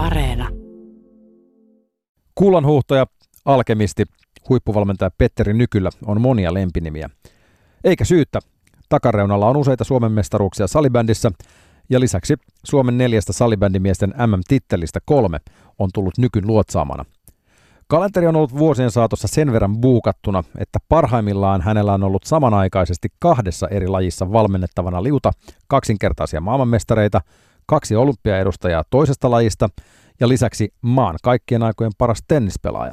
Areena. Kullanhuuhtoja, alkemisti, huippuvalmentaja Petteri Nykyllä on monia lempinimiä. Eikä syyttä. Takareunalla on useita Suomen mestaruuksia salibändissä ja lisäksi Suomen neljästä salibändimiesten MM-tittelistä kolme on tullut nykyn luotsaamana. Kalenteri on ollut vuosien saatossa sen verran buukattuna, että parhaimmillaan hänellä on ollut samanaikaisesti kahdessa eri lajissa valmennettavana liuta kaksinkertaisia maailmanmestareita, kaksi olympiaedustajaa toisesta lajista ja lisäksi maan kaikkien aikojen paras tennispelaaja.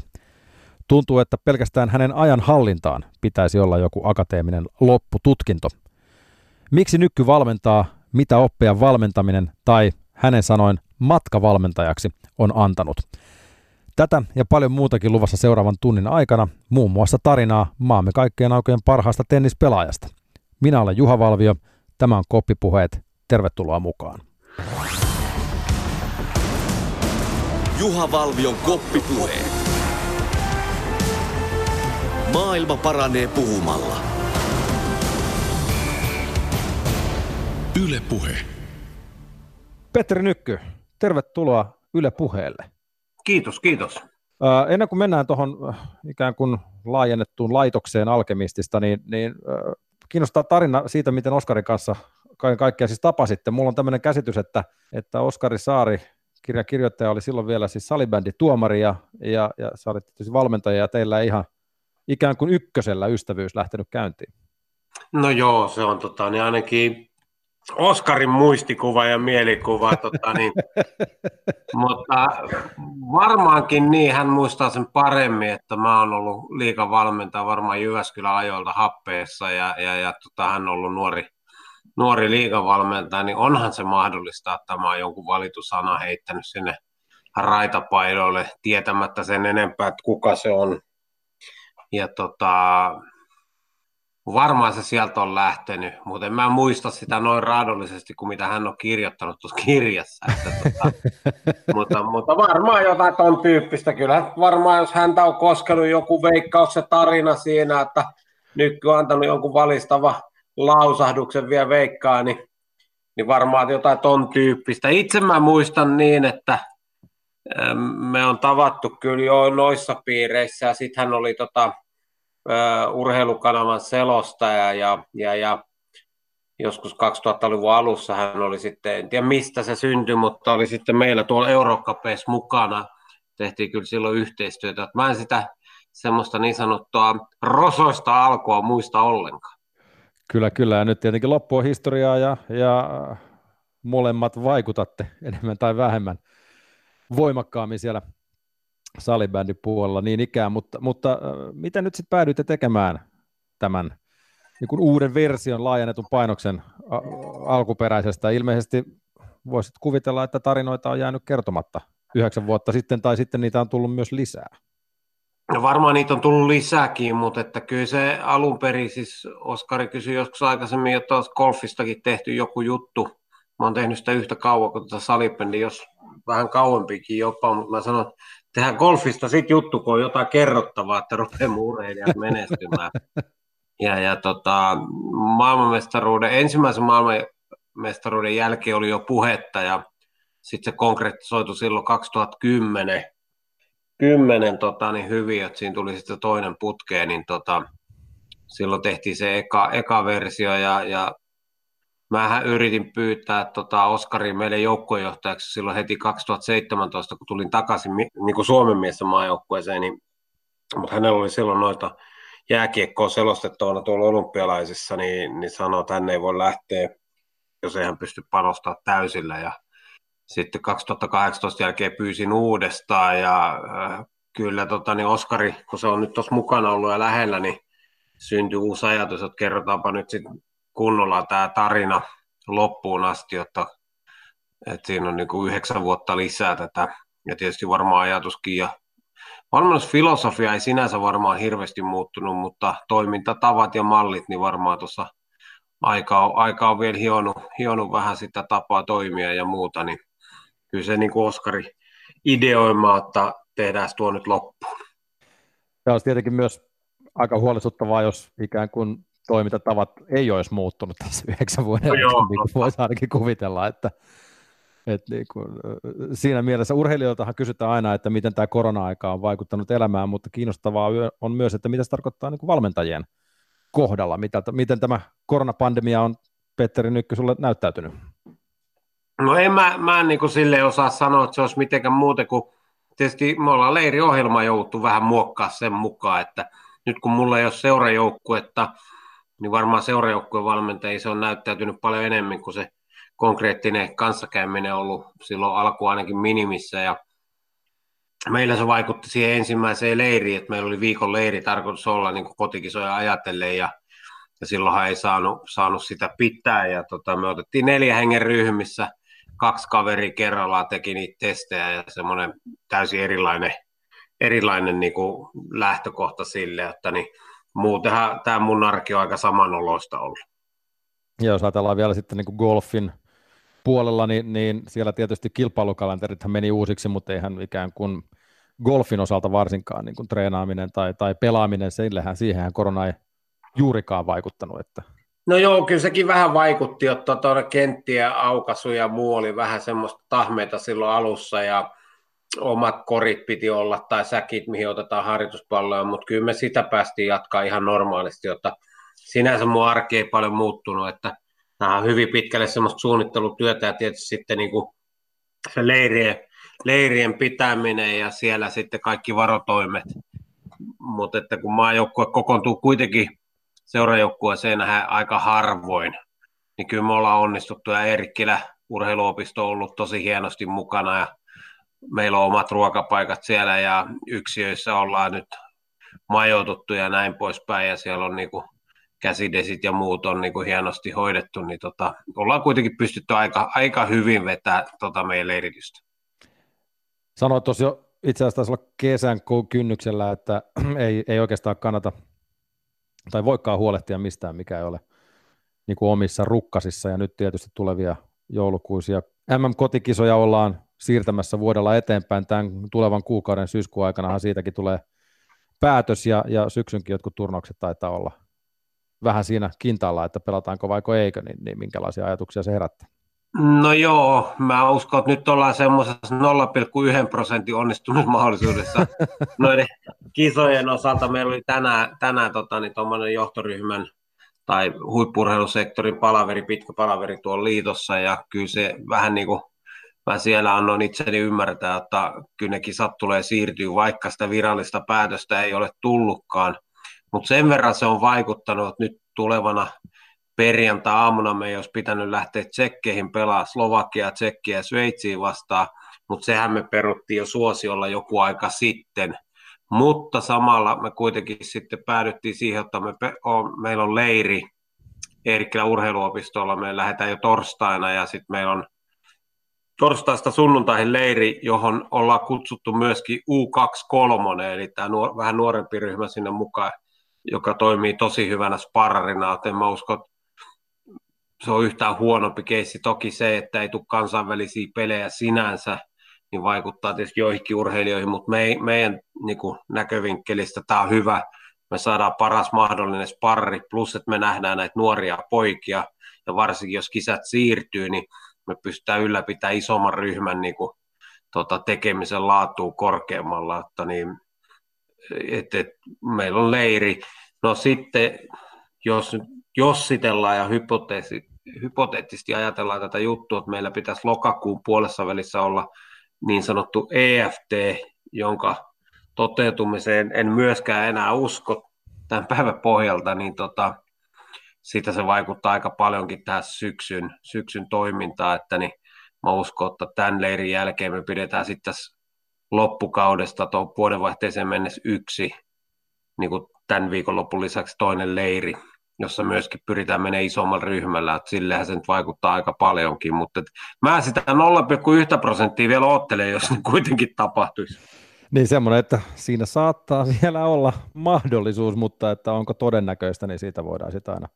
Tuntuu, että pelkästään hänen ajan hallintaan pitäisi olla joku akateeminen loppututkinto. Miksi Nykky valmentaa, mitä oppia valmentaminen tai hänen sanoin matkavalmentajaksi on antanut. Tätä ja paljon muutakin luvassa seuraavan tunnin aikana, muun muassa tarinaa maamme kaikkien aukojen parhaasta tennispelaajasta. Minä olen Juha Valvio, tämä on Koppipuheet, tervetuloa mukaan. Juha Valvion koppipuheet. Maailma paranee puhumalla. Yle Puhe. Petteri Nykky, tervetuloa Yle Puheelle. Kiitos, kiitos. Ää, ennen kuin mennään tuohon ikään kuin laajennettuun laitokseen alkemistista, niin, niin äh, kiinnostaa tarina siitä, miten Oskarin kanssa kaiken kaikkiaan siis tapasitte. Mulla on tämmöinen käsitys, että, että Oskari Saari, kirjan kirjoittaja, oli silloin vielä siis salibändi tuomari ja, ja, ja sä olit tietysti valmentaja ja teillä ihan ikään kuin ykkösellä ystävyys lähtenyt käyntiin. No joo, se on tota, niin ainakin Oskarin muistikuva ja mielikuva, tota, niin, mutta varmaankin niin, hän muistaa sen paremmin, että mä oon ollut liikavalmentaja varmaan Jyväskylän ajoilta happeessa ja, ja, ja tota, hän on ollut nuori, nuori liikavalmentaja, niin onhan se mahdollista, että mä oon jonkun valitusana heittänyt sinne raitapaidoille tietämättä sen enempää, että kuka se on. Ja tota, Varmaan se sieltä on lähtenyt, mutta en mä muista sitä noin raadollisesti kuin mitä hän on kirjoittanut tuossa kirjassa. Että tota, mutta, mutta, varmaan jotain ton tyyppistä. Kyllä varmaan, jos häntä on koskenut joku veikkaus tarina siinä, että nyt on antanut jonkun valistava lausahduksen vielä veikkaa, niin, niin varmaan jotain ton tyyppistä. Itse mä muistan niin, että me on tavattu kyllä jo noissa piireissä ja sitten hän oli tota, urheilukanavan selostaja ja, ja, ja joskus 2000-luvun alussa hän oli sitten, en tiedä mistä se syntyi, mutta oli sitten meillä tuolla Eurocapeissa mukana. Tehtiin kyllä silloin yhteistyötä. Mä en sitä semmoista niin sanottua rosoista alkua muista ollenkaan. Kyllä, kyllä. Ja nyt tietenkin loppu on historiaa ja, ja molemmat vaikutatte enemmän tai vähemmän voimakkaammin siellä salibändipuolella niin ikään, mutta, mutta miten nyt sitten päädyitte tekemään tämän niin kuin uuden version laajennetun painoksen alkuperäisestä? Ilmeisesti voisit kuvitella, että tarinoita on jäänyt kertomatta yhdeksän vuotta sitten, tai sitten niitä on tullut myös lisää. No varmaan niitä on tullut lisääkin, mutta että kyllä se alun perin, siis Oskari kysyi joskus aikaisemmin, että olisi golfistakin tehty joku juttu. Mä oon tehnyt sitä yhtä kauan kuin tätä salibändiä, jos vähän kauempikin jopa, mutta mä sanoin, että tehdään golfista sitten juttu, kun on jotain kerrottavaa, että rupeaa urheilijat menestymään. Ja, ja tota, maailmanmestaruuden, ensimmäisen maailmanmestaruuden jälkeen oli jo puhetta ja sitten se konkretisoitu silloin 2010 10, tota, niin hyvin, että siinä tuli sitten toinen putkeen, niin tota, silloin tehtiin se eka, eka versio ja, ja Mähän yritin pyytää tota Oskarin meille joukkuejohtajaksi silloin heti 2017, kun tulin takaisin niin kuin Suomen mies maajoukkueeseen, niin, mutta hänellä oli silloin noita jääkiekkoa selostettavana tuolla olympialaisissa, niin, niin sanoi, että hän ei voi lähteä, jos ei hän pysty panostamaan täysillä. Ja sitten 2018 jälkeen pyysin uudestaan ja äh, kyllä tota, niin Oskari, kun se on nyt tuossa mukana ollut ja lähellä, niin syntyi uusi ajatus, että kerrotaanpa nyt sitten kunnolla tämä tarina loppuun asti, jotta että siinä on niin kuin yhdeksän vuotta lisää tätä. Ja tietysti varmaan ajatuskin ja filosofia ei sinänsä varmaan hirveästi muuttunut, mutta toimintatavat ja mallit, niin varmaan tuossa aika on, aika on vielä hionut, hionut vähän sitä tapaa toimia ja muuta, niin kyllä se niin kuin Oskari ideoimaa, että tehdään tuo nyt loppuun. Tämä olisi tietenkin myös aika huolestuttavaa, jos ikään kuin toimintatavat ei olisi muuttunut tässä yhdeksän vuoden no aikana, niin kuin voisi ainakin kuvitella, että Et niin kuin, siinä mielessä urheilijoiltahan kysytään aina, että miten tämä korona-aika on vaikuttanut elämään, mutta kiinnostavaa on myös, että mitä se tarkoittaa niin kuin valmentajien kohdalla, mitä, miten tämä koronapandemia on Petteri Nykky sulle näyttäytynyt? No en mä, mä en niin kuin silleen osaa sanoa, että se olisi mitenkään muuten kuin, tietysti me ollaan leiriohjelma jouttu vähän muokkaa sen mukaan, että nyt kun mulla ei ole seurajoukkuetta, niin varmaan seurajoukkueen valmentajia se on näyttäytynyt paljon enemmän kuin se konkreettinen kanssakäyminen on ollut silloin alku ainakin minimissä. Ja meillä se vaikutti siihen ensimmäiseen leiriin, että meillä oli viikon leiri tarkoitus olla niin kotikisoja ajatellen ja, ja silloinhan ei saanut, saanut sitä pitää. Ja tota, me otettiin neljä hengen ryhmissä, kaksi kaveria kerrallaan teki niitä testejä ja semmoinen täysin erilainen, erilainen niin kuin lähtökohta sille, että niin, muutenhan tämä mun arki on aika samanoloista ollut. Ja jos ajatellaan vielä sitten niin kuin golfin puolella, niin, niin siellä tietysti kilpailukalenterithan meni uusiksi, mutta eihän ikään kuin golfin osalta varsinkaan niin kuin treenaaminen tai, tai pelaaminen, sillähän siihenhän korona ei juurikaan vaikuttanut. Että. No joo, kyllä sekin vähän vaikutti, että tuota kenttien aukaisu ja muu oli vähän semmoista tahmeita silloin alussa ja omat korit piti olla tai säkit, mihin otetaan harjoituspalloja, mutta kyllä me sitä päästiin jatkaa ihan normaalisti, jotta sinänsä mun arki ei paljon muuttunut, että nämä on hyvin pitkälle semmoista suunnittelutyötä ja tietysti sitten niin kuin se leirien, leirien pitäminen ja siellä sitten kaikki varotoimet. Mutta että kun maajoukkue kokoontuu kuitenkin seurajoukkueeseen aika harvoin, niin kyllä me ollaan onnistuttu ja Eerikkilä urheiluopisto on ollut tosi hienosti mukana ja meillä on omat ruokapaikat siellä ja yksiöissä ollaan nyt majoituttu ja näin poispäin ja siellä on niin kuin käsidesit ja muut on niin kuin hienosti hoidettu, niin tota, ollaan kuitenkin pystytty aika, aika hyvin vetää tota meidän leiritystä. Sanoit tuossa jo itse asiassa olla kesän kynnyksellä, että ei, ei oikeastaan kannata tai voikaan huolehtia mistään, mikä ei ole niin kuin omissa rukkasissa, ja nyt tietysti tulevia joulukuisia MM-kotikisoja ollaan siirtämässä vuodella eteenpäin. Tämän tulevan kuukauden syyskuun aikana siitäkin tulee päätös, ja, ja syksynkin jotkut turnaukset taitaa olla vähän siinä kintaalla, että pelataanko vaiko eikö, niin, niin minkälaisia ajatuksia se herättää? No joo, mä uskon, että nyt ollaan semmoisessa 0,1 prosentin onnistumismahdollisuudessa noiden kisojen osalta. Meillä oli tänään, tänään tota, niin johtoryhmän tai huippurheilusektorin palaveri, pitkä palaveri tuolla liitossa ja kyllä se vähän niin kuin mä siellä annoin itseni ymmärtää, että kyllä ne kisat tulee siirtyä, vaikka sitä virallista päätöstä ei ole tullutkaan. Mutta sen verran se on vaikuttanut, että nyt tulevana perjantai-aamuna me ei olisi pitänyt lähteä tsekkeihin pelaa Slovakia, Tsekkiä ja Sveitsiä vastaan, mutta sehän me peruttiin jo suosiolla joku aika sitten. Mutta samalla me kuitenkin sitten päädyttiin siihen, että me on, meillä on leiri Eerikkilä urheiluopistolla, me lähdetään jo torstaina ja sitten meillä on torstaista sunnuntaihin leiri, johon ollaan kutsuttu myöskin U23, eli tämä nuor- vähän nuorempi ryhmä sinne mukaan, joka toimii tosi hyvänä sparrarina, joten mä uskon, että se on yhtään huonompi keissi. Toki se, että ei tule kansainvälisiä pelejä sinänsä, niin vaikuttaa tietysti joihinkin urheilijoihin, mutta me, meidän niin kuin, näkövinkkelistä tämä on hyvä. Me saadaan paras mahdollinen sparri, plus että me nähdään näitä nuoria poikia, ja varsinkin jos kisat siirtyy, niin me pystytään ylläpitämään isomman ryhmän niin kuin, tota, tekemisen laatua korkeammalla, että niin, et, et, meillä on leiri. No sitten, jos jossitellaan ja hypoteettisesti ajatellaan tätä juttua, että meillä pitäisi lokakuun puolessa välissä olla niin sanottu EFT, jonka toteutumiseen en myöskään enää usko tämän päivän pohjalta, niin tota, siitä se vaikuttaa aika paljonkin tähän syksyn, syksyn toimintaan, että niin mä uskon, että tämän leirin jälkeen me pidetään sitten loppukaudesta tuon vuodenvaihteeseen mennessä yksi niin kuin tämän viikonlopun lisäksi toinen leiri, jossa myöskin pyritään menemään isommalla ryhmällä, että sillähän se nyt vaikuttaa aika paljonkin, mutta mä sitä 0,1 prosenttia vielä ottelen, jos ne kuitenkin tapahtuisi. Niin semmoinen, että siinä saattaa vielä olla mahdollisuus, mutta että onko todennäköistä, niin siitä voidaan sitä aina,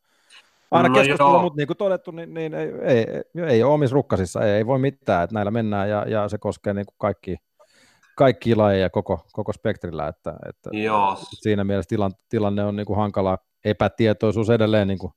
aina no keskustella, joo. mutta niin kuin todettu, niin, niin ei, ei, ei, ei ole omissa rukkasissa, ei, ei voi mitään, että näillä mennään ja, ja se koskee niin kuin kaikki, kaikki lajeja koko, koko spektrillä, että, että Joo. siinä mielessä tilanne, tilanne on niin kuin hankala, epätietoisuus edelleen niin kuin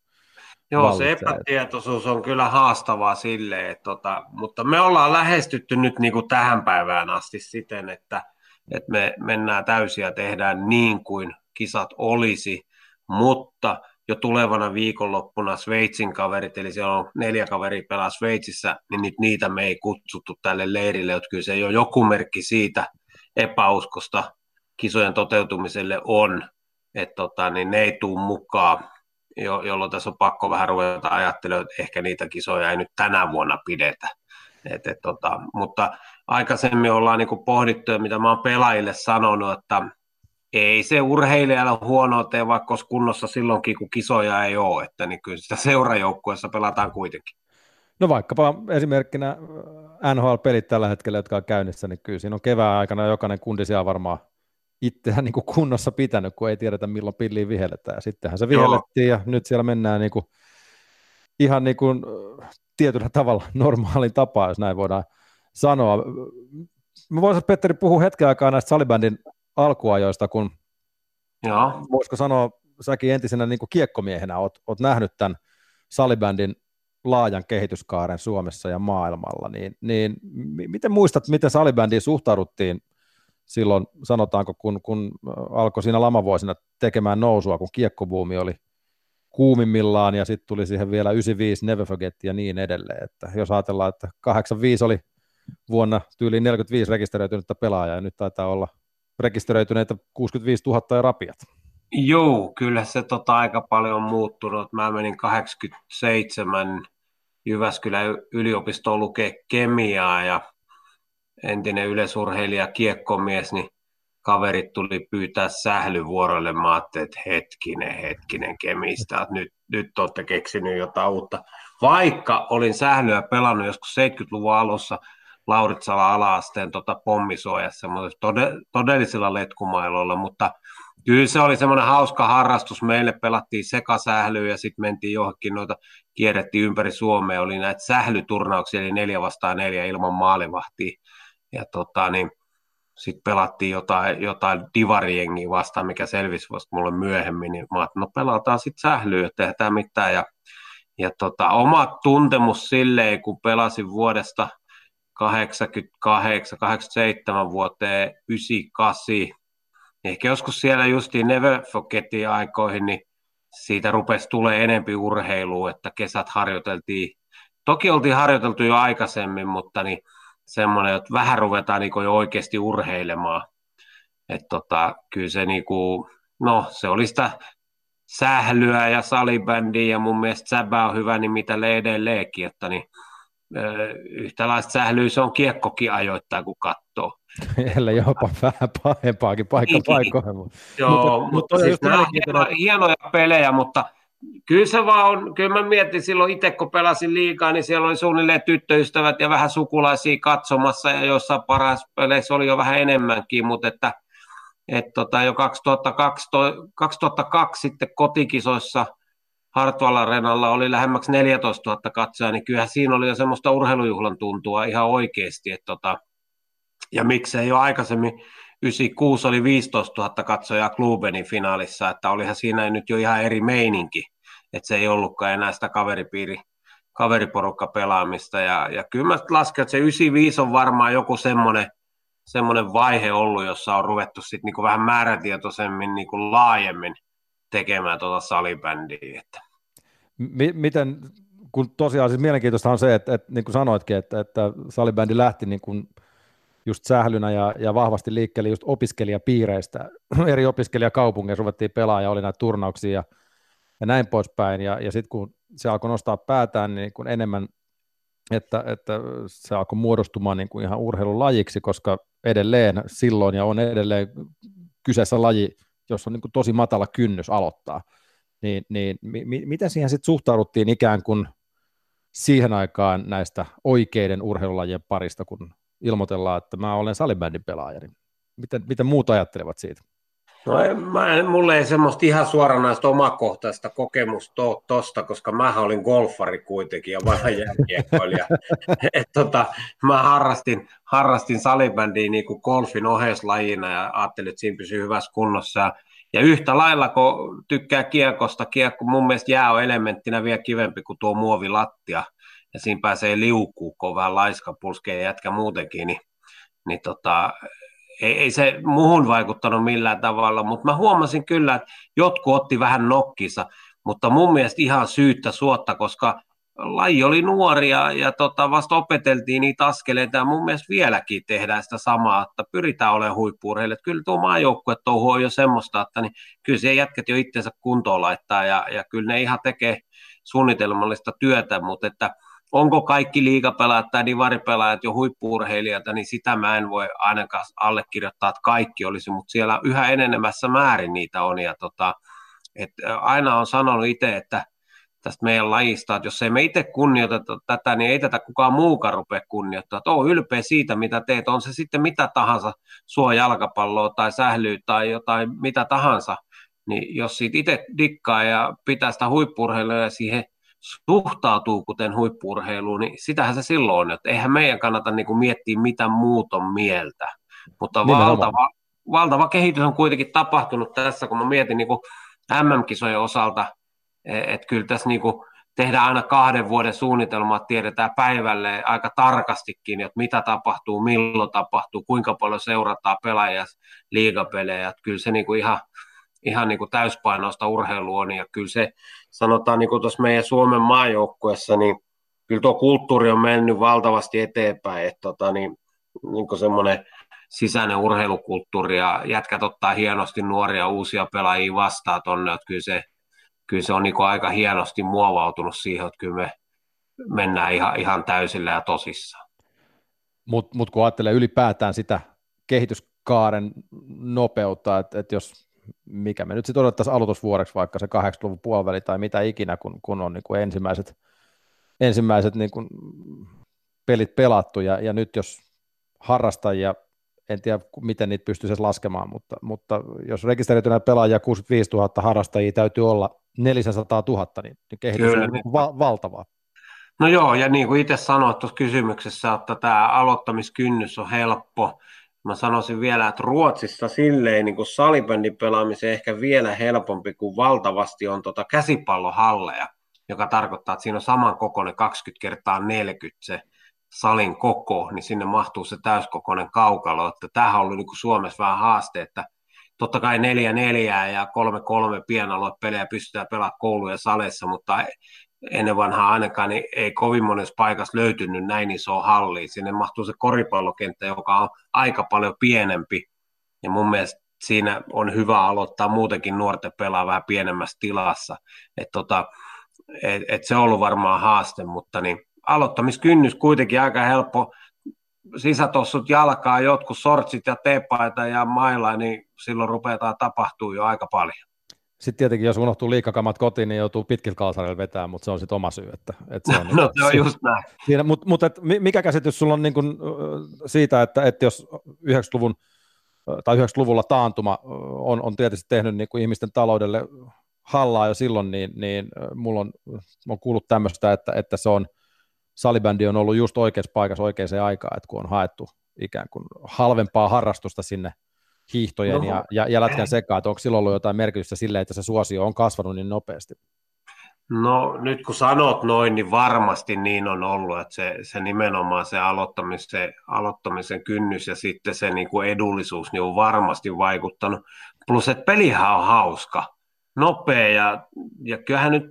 Joo, se epätietoisuus on kyllä haastavaa sille, että tota, mutta me ollaan lähestytty nyt niin kuin tähän päivään asti siten, että, että me mennään täysiä tehdään niin kuin kisat olisi, mutta jo tulevana viikonloppuna Sveitsin kaverit, eli siellä on neljä kaveri pelaa Sveitsissä, niin nyt niitä me ei kutsuttu tälle leirille, että kyllä se jo joku merkki siitä epäuskosta kisojen toteutumiselle on, että tota, niin ne ei tule mukaan, jo, jolloin tässä on pakko vähän ruveta ajattelemaan, että ehkä niitä kisoja ei nyt tänä vuonna pidetä. Et, et, tota, mutta aikaisemmin ollaan niin pohdittu, mitä mä oon pelaajille sanonut, että ei se urheilijalle huonoa tee, vaikka olisi kunnossa silloinkin, kun kisoja ei ole, että niin kyllä sitä seurajoukkueessa pelataan kuitenkin. No vaikkapa esimerkkinä NHL-pelit tällä hetkellä, jotka on käynnissä, niin kyllä siinä on kevään aikana jokainen kundi siellä varmaan itseään niin kuin kunnossa pitänyt, kun ei tiedetä milloin pilliin vihelletään. Ja sittenhän se vihellettiin ja nyt siellä mennään niin kuin, ihan niin kuin, tietyllä tavalla normaalin tapaa, jos näin voidaan sanoa. Mä voisin, Petteri, puhua hetken aikaa näistä salibändin alkuajoista, kun Joo. voisiko sanoa, säkin entisenä niin kuin kiekkomiehenä oot, oot nähnyt tämän salibändin laajan kehityskaaren Suomessa ja maailmalla, niin, niin miten muistat, miten salibändiin suhtauduttiin silloin, sanotaanko, kun, kun alkoi siinä lamavuosina tekemään nousua, kun kiekkobuumi oli kuumimmillaan ja sitten tuli siihen vielä 95 Never Forget ja niin edelleen, että jos ajatellaan, että 85 oli vuonna tyyliin 45 rekisteröitynyttä pelaajaa ja nyt taitaa olla rekisteröityneitä 65 000 ja rapiat. Joo, kyllä se tota aika paljon on muuttunut. Mä menin 87 Jyväskylän yliopistoon lukee kemiaa ja entinen yleisurheilija, kiekkomies, niin kaverit tuli pyytää sählyvuoroille. Mä ajattelin, että hetkinen, hetkinen kemistä, että nyt, nyt olette keksinyt jotain uutta. Vaikka olin sählyä pelannut joskus 70-luvun alussa Lauritsala ala-asteen tota pommisuojassa, todellisilla letkumailoilla, mutta kyllä se oli semmoinen hauska harrastus. Meille pelattiin sekasählyä ja sitten mentiin johonkin noita, kierrettiin ympäri Suomea, oli näitä sählyturnauksia, eli neljä vastaan neljä ilman maalivahtia. Ja tota, niin, sitten pelattiin jotain, jotain divariengiä vastaan, mikä selvisi vasta mulle myöhemmin, niin mä no pelataan sitten sählyä, tehdään mitään. Ja, ja tota, oma tuntemus silleen, kun pelasin vuodesta 88, 87 vuoteen 98, ehkä joskus siellä justiin Never Forgetin aikoihin, niin siitä rupesi tulee enempi urheilua, että kesät harjoiteltiin. Toki oltiin harjoiteltu jo aikaisemmin, mutta niin semmoinen, että vähän ruvetaan niin jo oikeasti urheilemaan. Että tota, kyllä se, niin kuin, no, se oli sitä sählyä ja salibändiä ja mun mielestä säbä on hyvä, niin mitä edelleenkin, että niin, yhtälaista sählyä se on kiekkokin ajoittaa, kun katsoo. Ellei jopa vähän pahempaakin paikka paikoin. Joo, mutta, mutta siis nämä on hienoja, hienoja pelejä, mutta kyllä se vaan on, kyllä mä mietin silloin itse, kun pelasin liikaa, niin siellä oli suunnilleen tyttöystävät ja vähän sukulaisia katsomassa, ja jossain paras peleissä oli jo vähän enemmänkin, mutta että, että tota, jo 2002, 2002 sitten kotikisoissa Hartwall Arenalla oli lähemmäksi 14 000 katsoja, niin kyllähän siinä oli jo semmoista urheilujuhlan tuntua ihan oikeasti, että tota, ja miksei jo aikaisemmin 96 oli 15 000 katsojaa Klubenin finaalissa, että olihan siinä nyt jo ihan eri meininki, että se ei ollutkaan enää sitä kaveripiiri, kaveriporukka pelaamista. Ja, ja kyllä mä lasken, että se 95 on varmaan joku semmoinen, semmoinen vaihe ollut, jossa on ruvettu sitten niinku vähän määrätietoisemmin niinku laajemmin tekemään tuota salibändiä. Että. M- miten, kun tosiaan siis mielenkiintoista on se, että, että niin kuin sanoitkin, että, että salibändi lähti niin kuin just sählynä ja, ja vahvasti liikkeelle just opiskelijapiireistä. Eri opiskelijakaupungeissa ruvettiin pelaamaan ja oli näitä turnauksia ja, ja näin poispäin. Ja, ja sitten kun se alkoi nostaa päätään niin kun enemmän, että, että se alkoi muodostumaan niin kuin ihan urheilulajiksi, koska edelleen silloin ja on edelleen kyseessä laji, jossa on niin kuin tosi matala kynnys aloittaa. Niin, niin mi, miten siihen sitten suhtauduttiin ikään kuin siihen aikaan näistä oikeiden urheilulajien parista, kun ilmoitellaan, että mä olen salibändin pelaaja, niin miten, miten muut ajattelevat siitä? No en, mä, mulle ei semmoista ihan suoranaista omakohtaista kokemusta to, tosta, koska mä olin golfari kuitenkin ja vanha jääkiekkoilija. tota, mä harrastin, harrastin salibändiä niin kuin golfin oheislajina ja ajattelin, että siinä pysyy hyvässä kunnossa. Ja yhtä lailla, kun tykkää kiekosta, kiekko mun mielestä jää on elementtinä vielä kivempi kuin tuo muovilattia, ja siinä pääsee liukuu, kun vähän laiska pulskee jätkä muutenkin, niin, niin tota, ei, ei se muuhun vaikuttanut millään tavalla, mutta mä huomasin kyllä, että jotkut otti vähän nokkissa, mutta mun mielestä ihan syyttä suotta, koska laji oli nuoria ja tota, vasta opeteltiin niitä askeleita ja mun mielestä vieläkin tehdään sitä samaa, että pyritään olemaan huippuurheille. Kyllä tuo maajoukkue touhu on jo semmoista, että niin kyllä se jätkät jo itsensä kuntoon laittaa ja, ja kyllä ne ihan tekee suunnitelmallista työtä, mutta että onko kaikki liigapelaajat tai divaripelaajat jo huippuurheilijoita, niin sitä mä en voi ainakaan allekirjoittaa, että kaikki olisi, mutta siellä yhä enenemässä määrin niitä on ja tota, et aina on sanonut itse, että tästä meidän lajista, että jos ei me itse kunnioiteta tätä, niin ei tätä kukaan muukaan rupea kunnioittaa. Että on ylpeä siitä, mitä teet, on se sitten mitä tahansa, suo jalkapalloa tai sählyä tai jotain mitä tahansa, niin jos siitä itse dikkaa ja pitää sitä huippurheilua ja siihen suhtautuu kuten huippurheiluun, niin sitähän se silloin on, että eihän meidän kannata niin kuin miettiä, mitä muut on mieltä. Mutta valtava, valtava kehitys on kuitenkin tapahtunut tässä, kun mä mietin niin kuin MM-kisojen osalta, e, että kyllä tässä niin kuin tehdään aina kahden vuoden suunnitelmat, tiedetään päivälle aika tarkastikin, että mitä tapahtuu, milloin tapahtuu, kuinka paljon seurataan pelaajia liigapelejä. Että kyllä se niin kuin ihan, ihan niin kuin täyspainoista urheilu on, ja kyllä se sanotaan niin kuin tuossa meidän Suomen maajoukkuessa, niin kyllä tuo kulttuuri on mennyt valtavasti eteenpäin, että tota, niin, niin kuin semmoinen sisäinen urheilukulttuuri ja jätkät ottaa hienosti nuoria uusia pelaajia vastaan tonne, että kyllä se, kyllä se on niin kuin aika hienosti muovautunut siihen, että kyllä me mennään ihan, ihan täysillä ja tosissaan. Mutta mut kun ajattelee ylipäätään sitä kehityskaaren nopeutta, että, että jos mikä me nyt sitten odottaisiin aloitusvuoreksi vaikka se 80-luvun puoliväli tai mitä ikinä, kun, kun on niin kuin ensimmäiset, ensimmäiset niin kuin pelit pelattu ja, ja nyt jos harrastajia en tiedä miten niitä pystyisi laskemaan, mutta, mutta jos rekisteröitynä pelaajia 65 000 harrastajia täytyy olla 400 000, niin, niin kehitys Kyllä, on niin. va- valtavaa. No joo, ja niin kuin itse sanoit tuossa kysymyksessä, että tämä aloittamiskynnys on helppo. Mä sanoisin vielä, että Ruotsissa silleen niin kuin salibändin pelaamisen ehkä vielä helpompi, kuin valtavasti on tota käsipallohalleja, joka tarkoittaa, että siinä on saman kokoinen 20 kertaa 40 se salin koko, niin sinne mahtuu se täyskokoinen kaukalo. Että tämähän on ollut niin kuin Suomessa vähän haaste, että totta kai neljä neljää ja kolme kolme pienaloipelejä pystytään pelaamaan koulujen saleissa, mutta ennen vanhaa ainakaan niin ei kovin monessa paikassa löytynyt näin iso halli. Sinne mahtuu se koripallokenttä, joka on aika paljon pienempi. Ja mun mielestä siinä on hyvä aloittaa muutenkin nuorten pelaa vähän pienemmässä tilassa. Et tota, et, et se on ollut varmaan haaste, mutta niin aloittamiskynnys kuitenkin aika helppo. Sisätossut jalkaa, jotkut sortsit ja teepaita ja mailla, niin silloin rupeaa tapahtuu jo aika paljon. Sitten tietenkin, jos unohtuu liikakamat kotiin, niin joutuu pitkillä kalsareilla vetämään, mutta se on sitten oma syy. Että, että se on, no, niin, se on just näin. Siinä, mutta, mutta et, mikä käsitys sulla on niin kuin, siitä, että, että jos 90-luvun tai 90-luvulla taantuma on, on tietysti tehnyt niin kuin ihmisten taloudelle hallaa jo silloin, niin, niin mulla on, on kuullut tämmöistä, että, että se on salibändi on ollut just oikeassa paikassa oikeaan aikaan, että kun on haettu ikään kuin halvempaa harrastusta sinne hiihtojen no. ja, ja, ja lätkän sekaan, että onko silloin ollut jotain merkitystä sille, että se suosio on kasvanut niin nopeasti? No nyt kun sanot noin, niin varmasti niin on ollut, että se, se nimenomaan se aloittamisen, aloittamisen kynnys ja sitten se niin kuin edullisuus niin on varmasti vaikuttanut. Plus, että pelihän on hauska, nopea ja, ja kyllähän nyt,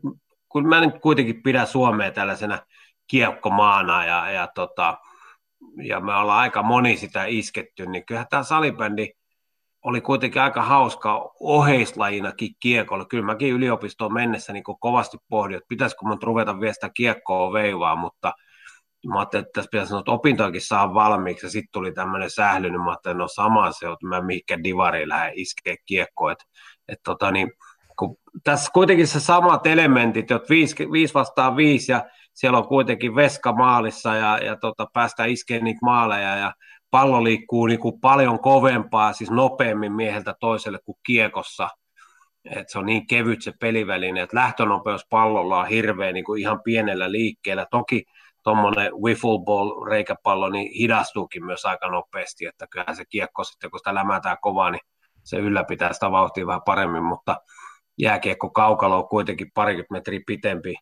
kun mä nyt kuitenkin pidän Suomea tällaisena – kiekkomaana ja, ja, tota, ja me ollaan aika moni sitä isketty, niin kyllähän tämä salibändi oli kuitenkin aika hauska oheislajinakin kiekolla. Kyllä mäkin yliopistoon mennessä niin kovasti pohdin, että pitäisikö mun ruveta vielä sitä kiekkoa veivaa, mutta mä ajattelin, että tässä pitäisi sanoa, että opintoakin saa valmiiksi, ja sitten tuli tämmöinen sähly, niin mä ajattelin, että no sama se että mä mihinkä divari lähden iskeä kiekkoa, että et tota, niin, kun tässä kuitenkin se samat elementit, että viisi, viisi vastaan viisi, ja siellä on kuitenkin veska maalissa ja, ja tota, päästään iskemään niitä maaleja ja pallo liikkuu niin kuin paljon kovempaa, siis nopeammin mieheltä toiselle kuin kiekossa. Et se on niin kevyt se peliväline, että lähtönopeus pallolla on hirveä niin kuin ihan pienellä liikkeellä. Toki tuommoinen wiffle ball reikäpallo niin hidastuukin myös aika nopeasti, että kyllähän se kiekko sitten, kun sitä lämätään kovaa, niin se ylläpitää sitä vauhtia vähän paremmin, mutta jääkiekko kaukalo on kuitenkin parikymmentä metriä pitempi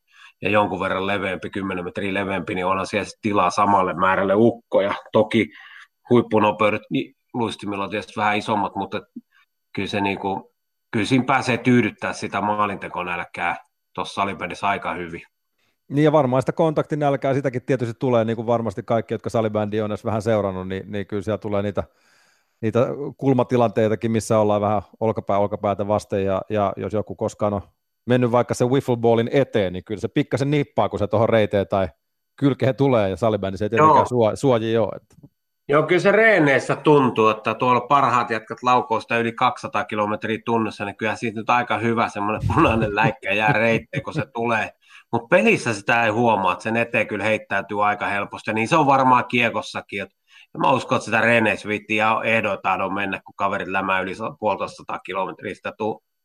ja jonkun verran leveämpi, 10 metriä leveämpi, niin onhan siellä tilaa samalle määrälle ukkoja. Toki huippunopeudet luistimilla on tietysti vähän isommat, mutta kyllä, se niinku, kyllä siinä pääsee tyydyttää sitä maalintekonälkää tuossa salibändissä aika hyvin. Niin ja varmaan sitä kontaktinälkää, sitäkin tietysti tulee, niin kuin varmasti kaikki, jotka salibändi on edes vähän seurannut, niin, niin kyllä siellä tulee niitä, niitä kulmatilanteitakin, missä ollaan vähän olkapää olkapäätä vasten, ja, ja jos joku koskaan on mennyt vaikka se wiffle ballin eteen, niin kyllä se pikkasen nippaa, kun se tuohon reiteen tai kylkeen tulee, ja salibändi ei tietenkään suo, suoji ole. Että. Joo, kyllä se reeneissä tuntuu, että tuolla parhaat jatkat laukoosta yli 200 kilometriä tunnissa, niin kyllä siitä nyt aika hyvä semmoinen punainen läikkä jää reitteen, kun se tulee. Mutta pelissä sitä ei huomaa, että sen eteen kyllä heittäytyy aika helposti, ja niin se on varmaan kiekossakin. ja mä uskon, että sitä reeneissä viittiin ja ehdotaan on mennä, kun kaverit lämää yli puolitoista kilometriä sitä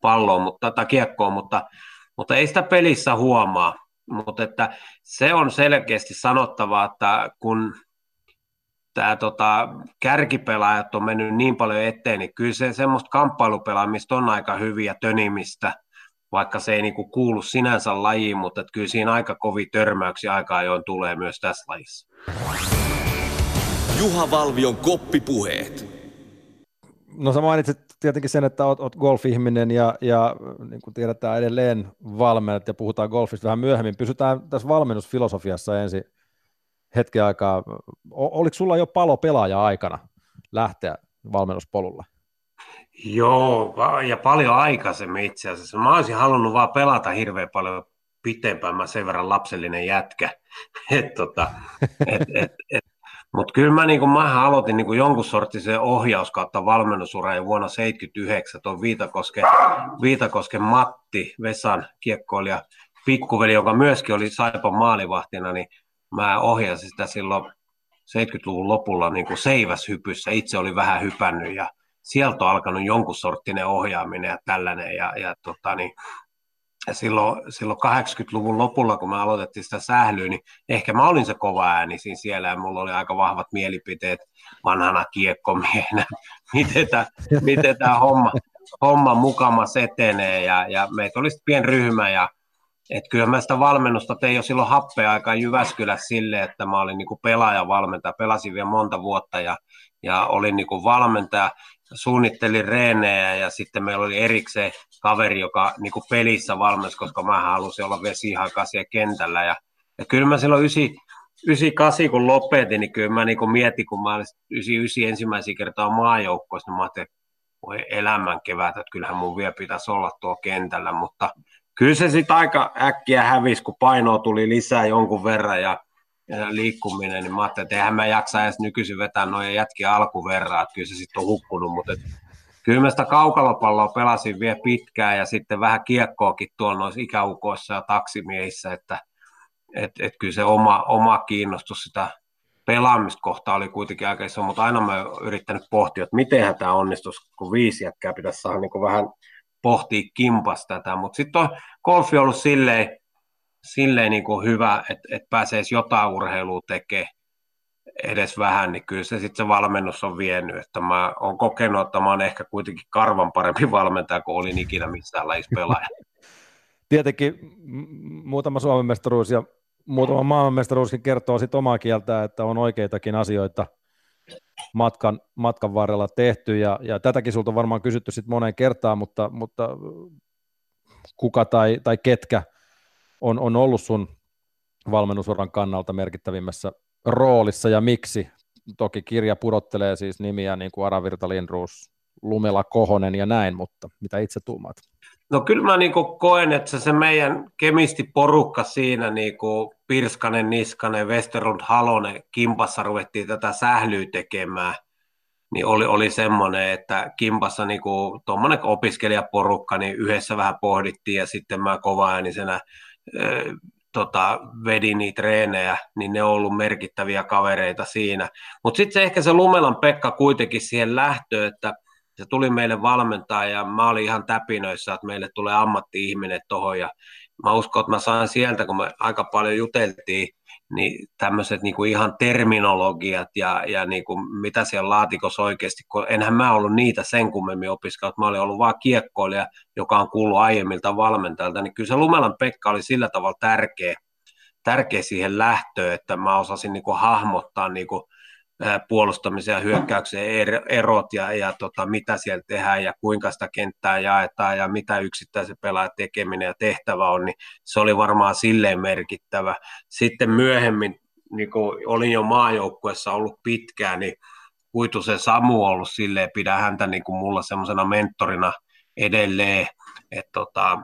palloa mutta, tai kiekkoa, mutta, mutta ei sitä pelissä huomaa. Mutta että se on selkeästi sanottava, että kun tämä tota, kärkipelaajat on mennyt niin paljon eteen, niin kyllä se semmoista kamppailupelaamista on aika hyviä tönimistä, vaikka se ei niinku kuulu sinänsä lajiin, mutta että kyllä siinä aika kovi törmäyksiä aika ajoin tulee myös tässä lajissa. Juha Valvion koppipuheet. No sä mainitsit tietenkin sen, että oot, oot golf-ihminen ja, ja niin kuin tiedetään edelleen valmennat ja puhutaan golfista vähän myöhemmin. Pysytään tässä valmennusfilosofiassa ensin hetken aikaa. Oliko sulla jo palo pelaaja aikana lähteä valmennuspolulle? Joo, ja paljon aikaisemmin itse asiassa. Mä olisin halunnut vaan pelata hirveän paljon pitempään, mä sen verran lapsellinen jätkä. et, tota, et, et, et, mutta kyllä mä, niin mä aloitin niin jonkun sorttisen ohjaus kautta valmennusura jo vuonna 1979 tuon Viitakoske, Viitakoske Matti, Vesan kiekkoilija, pikkuveli, joka myöskin oli Saipan maalivahtina, niin mä ohjasin sitä silloin 70-luvun lopulla niin kuin seiväshypyssä. Itse oli vähän hypännyt ja sieltä on alkanut jonkun sorttinen ohjaaminen ja tällainen. Ja, ja tota, niin, ja silloin, silloin 80-luvun lopulla, kun me aloitettiin sitä sählyä, niin ehkä mä olin se kova ääni siinä siellä, ja mulla oli aika vahvat mielipiteet vanhana kiekkomiehenä, miten tämä, miten tämä homma, homma mukamas etenee, ja, ja meitä oli sitten pieni ryhmä, ja et kyllä mä sitä valmennusta tein jo silloin happea aikaa Jyväskylässä silleen, että mä olin niinku pelaaja valmentaja, pelasin vielä monta vuotta ja, ja olin niinku valmentaja, suunnittelin reenejä ja sitten meillä oli erikseen kaveri, joka niinku pelissä valmensi, koska mä halusin olla vielä siihen aikaan kentällä. Ja, ja kyllä mä silloin 98 kun lopetin, niin kyllä mä niinku mietin, kun mä olin 99 ensimmäisiä kertaa maajoukkoissa, niin mä ajattelin, voi elämän kevät, että kyllähän mun vielä pitäisi olla tuo kentällä, mutta kyllä se sitten aika äkkiä hävisi, kun painoa tuli lisää jonkun verran ja, ja liikkuminen, niin mä ajattelin, että eihän mä jaksa edes nykyisin vetää noin jätkiä alkuverran, että kyllä se sitten on hukkunut, mutta et, kyllä mä sitä kaukalopalloa pelasin vielä pitkään ja sitten vähän kiekkoakin tuolla noissa ikäukoissa ja taksimiehissä, että et, et kyllä se oma, oma kiinnostus sitä pelaamista kohtaa oli kuitenkin aika iso, mutta aina mä yrittänyt pohtia, että miten tämä onnistuisi, kun viisi jätkää pitäisi saada niin vähän pohtia kimpas tätä, mutta sitten on golfi ollut silleen, silleen niin kuin hyvä, että, että pääsee jotain urheilua tekemään edes vähän, niin kyllä se sitten se valmennus on vienyt, että mä oon kokenut, että mä oon ehkä kuitenkin karvan parempi valmentaja kuin olin ikinä missään lajissa pelaaja. Tietenkin muutama Suomen mestaruus ja muutama maailmanmestaruuskin kertoo sitten omaa kieltä, että on oikeitakin asioita matkan, matkan varrella tehty, ja, ja tätäkin sulta on varmaan kysytty sitten moneen kertaan, mutta, mutta kuka tai, tai ketkä on, on ollut sun valmennusuran kannalta merkittävimmässä roolissa ja miksi? Toki kirja pudottelee siis nimiä niin kuin Aravirta Lindruus, Lumela Kohonen ja näin, mutta mitä itse tuumaat? No kyllä mä niin koen, että se meidän kemistiporukka siinä, niin kuin Pirskanen, Niskanen, Westerlund, Halonen, Kimpassa ruvettiin tätä sählyä tekemään, niin oli, oli semmoinen, että Kimpassa niin tuommoinen opiskelijaporukka, niin yhdessä vähän pohdittiin ja sitten mä kova äänisenä tota, vedin niitä treenejä, niin ne on ollut merkittäviä kavereita siinä. Mutta sitten ehkä se Lumelan Pekka kuitenkin siihen lähtöön, että – se tuli meille valmentaa ja mä olin ihan täpinöissä, että meille tulee ammatti-ihminen tuohon ja, mä uskon, että mä sain sieltä, kun me aika paljon juteltiin, niin tämmöiset niin kuin ihan terminologiat ja, ja niin kuin mitä siellä laatikossa oikeasti, kun enhän mä ollut niitä sen kummemmin opiskellut, mä olin ollut vaan kiekkoilija, joka on kuullut aiemmilta valmentajilta, niin kyllä se Lumelan Pekka oli sillä tavalla tärkeä, tärkeä siihen lähtöön, että mä osasin niin kuin hahmottaa niin kuin puolustamisen ja hyökkäyksen er, erot ja, ja tota, mitä siellä tehdään ja kuinka sitä kenttää jaetaan ja mitä yksittäisen pelaajan tekeminen ja tehtävä on, niin se oli varmaan silleen merkittävä. Sitten myöhemmin, niin kun olin jo maajoukkuessa ollut pitkään, niin Kuitusen Samu on ollut silleen, pidän häntä niin kuin mulla semmoisena mentorina edelleen, että tota,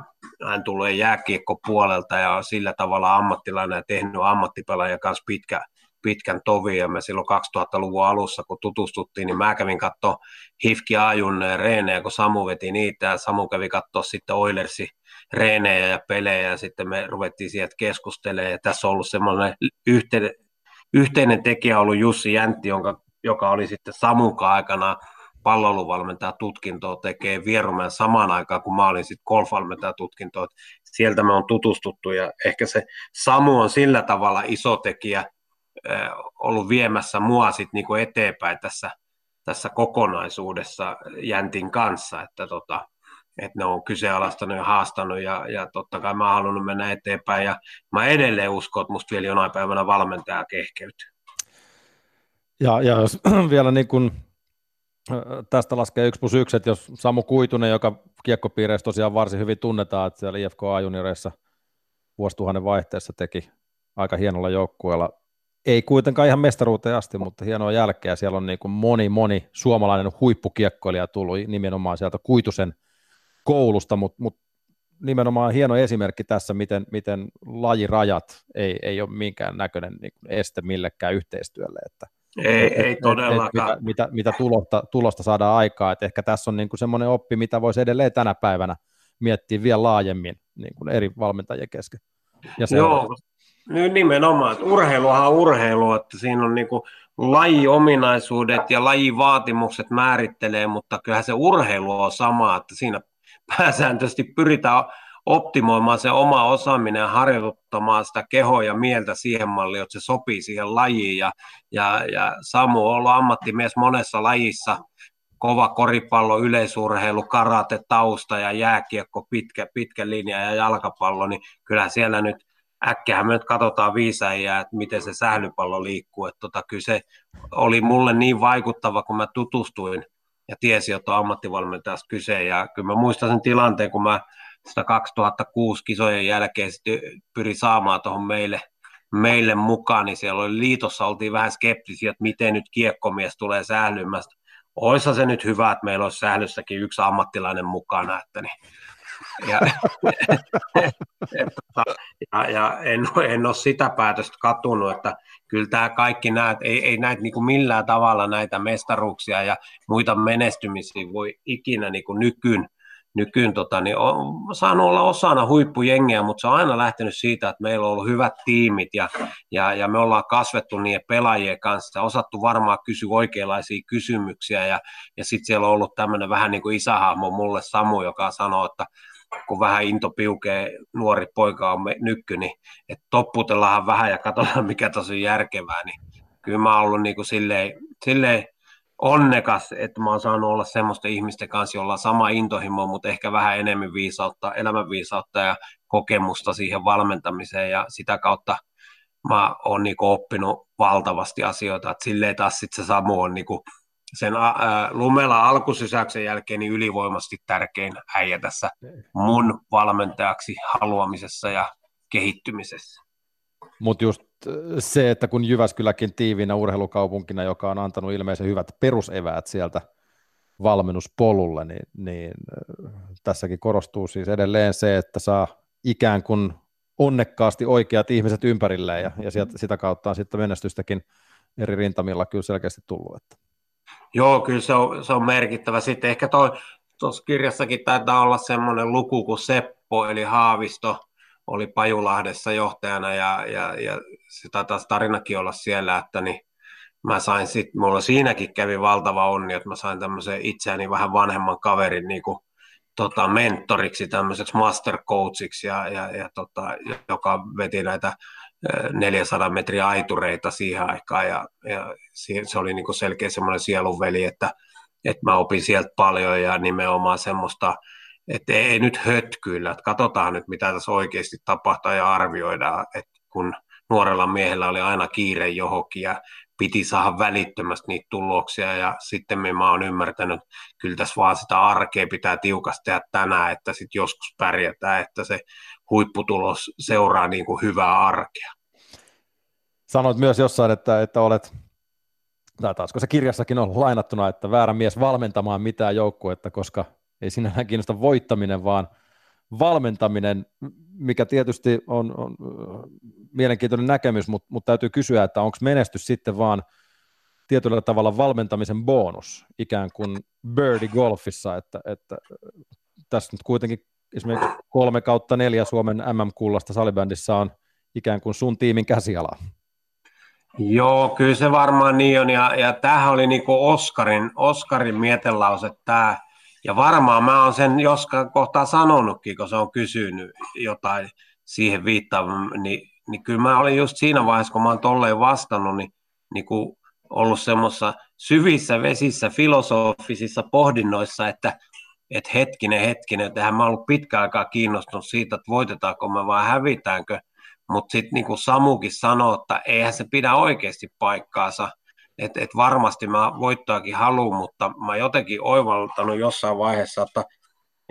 hän tulee jääkiekko puolelta ja on sillä tavalla ammattilainen ja tehnyt ammattipelaajan kanssa pitkä, pitkän tovin ja me silloin 2000-luvun alussa, kun tutustuttiin, niin mä kävin katsoa Hifki Ajun reenejä, kun Samu veti niitä ja Samu kävi katsoa sitten Oilersi reenejä ja pelejä ja sitten me ruvettiin sieltä keskustelemaan ja tässä on ollut semmoinen yhteinen, yhteinen tekijä ollut Jussi Jäntti, jonka, joka oli sitten Samun aikana palloiluvalmentaja tutkintoa tekee Vierumäen samaan aikaan, kun mä olin sitten golfvalmentaja tutkintoa. Sieltä me on tutustuttu ja ehkä se Samu on sillä tavalla iso tekijä, ollut viemässä mua sit niinku eteenpäin tässä, tässä kokonaisuudessa Jäntin kanssa, että tota, että ne on kyseenalaistanut ja haastanut ja, ja totta kai mä oon halunnut mennä eteenpäin ja mä edelleen uskon, että musta vielä jonain päivänä valmentaja kehkeytyy. Ja, ja jos vielä niin kun tästä laskee 1 plus 1, että jos Samu Kuitunen, joka kiekkopiireissä tosiaan varsin hyvin tunnetaan, että siellä IFK A-junioreissa vuosituhannen vaihteessa teki aika hienolla joukkueella ei kuitenkaan ihan mestaruuteen asti, mutta hienoa jälkeä. Siellä on niin kuin moni, moni suomalainen huippukiekkoilija tullut nimenomaan sieltä Kuitusen koulusta, mutta, mutta nimenomaan hieno esimerkki tässä, miten, miten lajirajat ei, ei ole minkään näköinen niin este millekään yhteistyölle. Että, ei, et, ei todellakaan. Et, et, mitä, mitä, mitä tulosta, tulosta saadaan aikaa, että ehkä tässä on niin kuin semmoinen oppi, mitä voisi edelleen tänä päivänä miettiä vielä laajemmin niin kuin eri valmentajien kesken. Ja Joo, nyt nimenomaan, että urheiluhan on urheilu, että siinä on niin lajiominaisuudet ja lajivaatimukset määrittelee, mutta kyllähän se urheilu on sama, että siinä pääsääntöisesti pyritään optimoimaan se oma osaaminen ja harjoittamaan sitä kehoa ja mieltä siihen malliin, että se sopii siihen lajiin. Ja, ja, ja Samu on ollut ammattimies monessa lajissa, kova koripallo, yleisurheilu, karate, tausta ja jääkiekko, pitkä, pitkä linja ja jalkapallo, niin kyllä siellä nyt äkkiähän me nyt katsotaan viisäijää, että miten se sählypallo liikkuu. Että tota, kyllä se oli mulle niin vaikuttava, kun mä tutustuin ja tiesin, että on ammattivalmentajasta kyse. Ja kyllä mä muistan sen tilanteen, kun mä sitä 2006 kisojen jälkeen pyrin saamaan tuohon meille, meille mukaan, niin siellä oli liitossa, oltiin vähän skeptisiä, että miten nyt kiekkomies tulee sählymästä. Oissa se nyt hyvä, että meillä olisi sählyssäkin yksi ammattilainen mukana, että niin ja, tota, ja, ja en, en ole sitä päätöstä katunut, että kyllä tämä kaikki näet, ei, ei näitä niin kuin millään tavalla näitä mestaruuksia ja muita menestymisiä voi ikinä niin kuin nykyn, nykyn tota, niin on saanut olla osana huippujengiä, mutta se on aina lähtenyt siitä, että meillä on ollut hyvät tiimit ja, ja, ja me ollaan kasvettu niiden pelaajien kanssa, osattu varmaan kysyä oikeanlaisia kysymyksiä ja, ja sitten siellä on ollut tämmöinen vähän niin kuin isähahmo mulle Samu, joka sanoo, että kun vähän into piukee, nuori poika on nykky, niin että topputellaan vähän ja katsotaan mikä tosi järkevää, niin kyllä mä oon ollut niin kuin silleen, silleen onnekas, että mä oon saanut olla semmoisten ihmisten kanssa, jolla on sama intohimo, mutta ehkä vähän enemmän viisautta, elämänviisautta ja kokemusta siihen valmentamiseen ja sitä kautta mä oon niin oppinut valtavasti asioita, että silleen taas sitten se Samu on niin sen ää, Lumela alkusysäyksen jälkeen niin ylivoimasti tärkein äijä tässä mun valmentajaksi haluamisessa ja kehittymisessä. Mutta just se, että kun Jyväskyläkin tiiviinä urheilukaupunkina, joka on antanut ilmeisen hyvät peruseväät sieltä valmennuspolulle, niin, niin tässäkin korostuu siis edelleen se, että saa ikään kuin onnekkaasti oikeat ihmiset ympärilleen ja, ja sieltä, sitä kautta on sitten menestystäkin eri rintamilla kyllä selkeästi tullut. Että. Joo, kyllä se on, se on merkittävä. Sitten ehkä tuossa kirjassakin taitaa olla semmoinen luku kuin Seppo, eli Haavisto, oli Pajulahdessa johtajana ja, ja, ja se taisi tarinakin olla siellä, että niin mä sain sitten, mulla siinäkin kävi valtava onni, että mä sain tämmöisen itseäni vähän vanhemman kaverin niin kuin tota, mentoriksi, tämmöiseksi master coachiksi, ja, ja, ja tota, joka veti näitä 400 metriä aitureita siihen aikaan, ja, ja se oli niin kuin selkeä semmoinen sielunveli, että, että mä opin sieltä paljon, ja nimenomaan semmoista, että ei, ei nyt hötkyillä, että katsotaan nyt, mitä tässä oikeasti tapahtuu, ja arvioidaan, että kun nuorella miehellä oli aina kiire johonkin, ja piti saada välittömästi niitä tuloksia ja sitten mä oon ymmärtänyt, että kyllä tässä vaan sitä arkea pitää tiukasti tehdä tänään, että sitten joskus pärjätään, että se huipputulos seuraa niin kuin hyvää arkea. Sanoit myös jossain, että, että olet, tai taas kun se kirjassakin on lainattuna, että väärä mies valmentamaan mitään joukkuetta, koska ei sinällään kiinnosta voittaminen, vaan valmentaminen, mikä tietysti on, on mielenkiintoinen näkemys, mutta, mutta täytyy kysyä, että onko menestys sitten vaan tietyllä tavalla valmentamisen bonus, ikään kuin birdie golfissa, että, että tässä nyt kuitenkin esimerkiksi kolme kautta neljä Suomen MM-kullasta salibändissä on ikään kuin sun tiimin käsiala. Joo, kyllä se varmaan niin on, ja, ja tämähän oli niinku Oskarin, Oskarin mietelause tämä, ja varmaan mä oon sen joskaan kohtaa sanonutkin, kun se on kysynyt jotain siihen viittaavan, niin niin kyllä mä olin just siinä vaiheessa, kun mä oon tolleen vastannut, niin, niin kuin ollut semmoisessa syvissä vesissä filosofisissa pohdinnoissa, että, että hetkinen, hetkinen, että mä ollut pitkä aikaa kiinnostunut siitä, että voitetaanko me vai hävitäänkö, mutta sitten niin kuin Samukin sanoi, että eihän se pidä oikeasti paikkaansa, että et varmasti mä voittoakin haluan, mutta mä jotenkin oivaltanut jossain vaiheessa, että,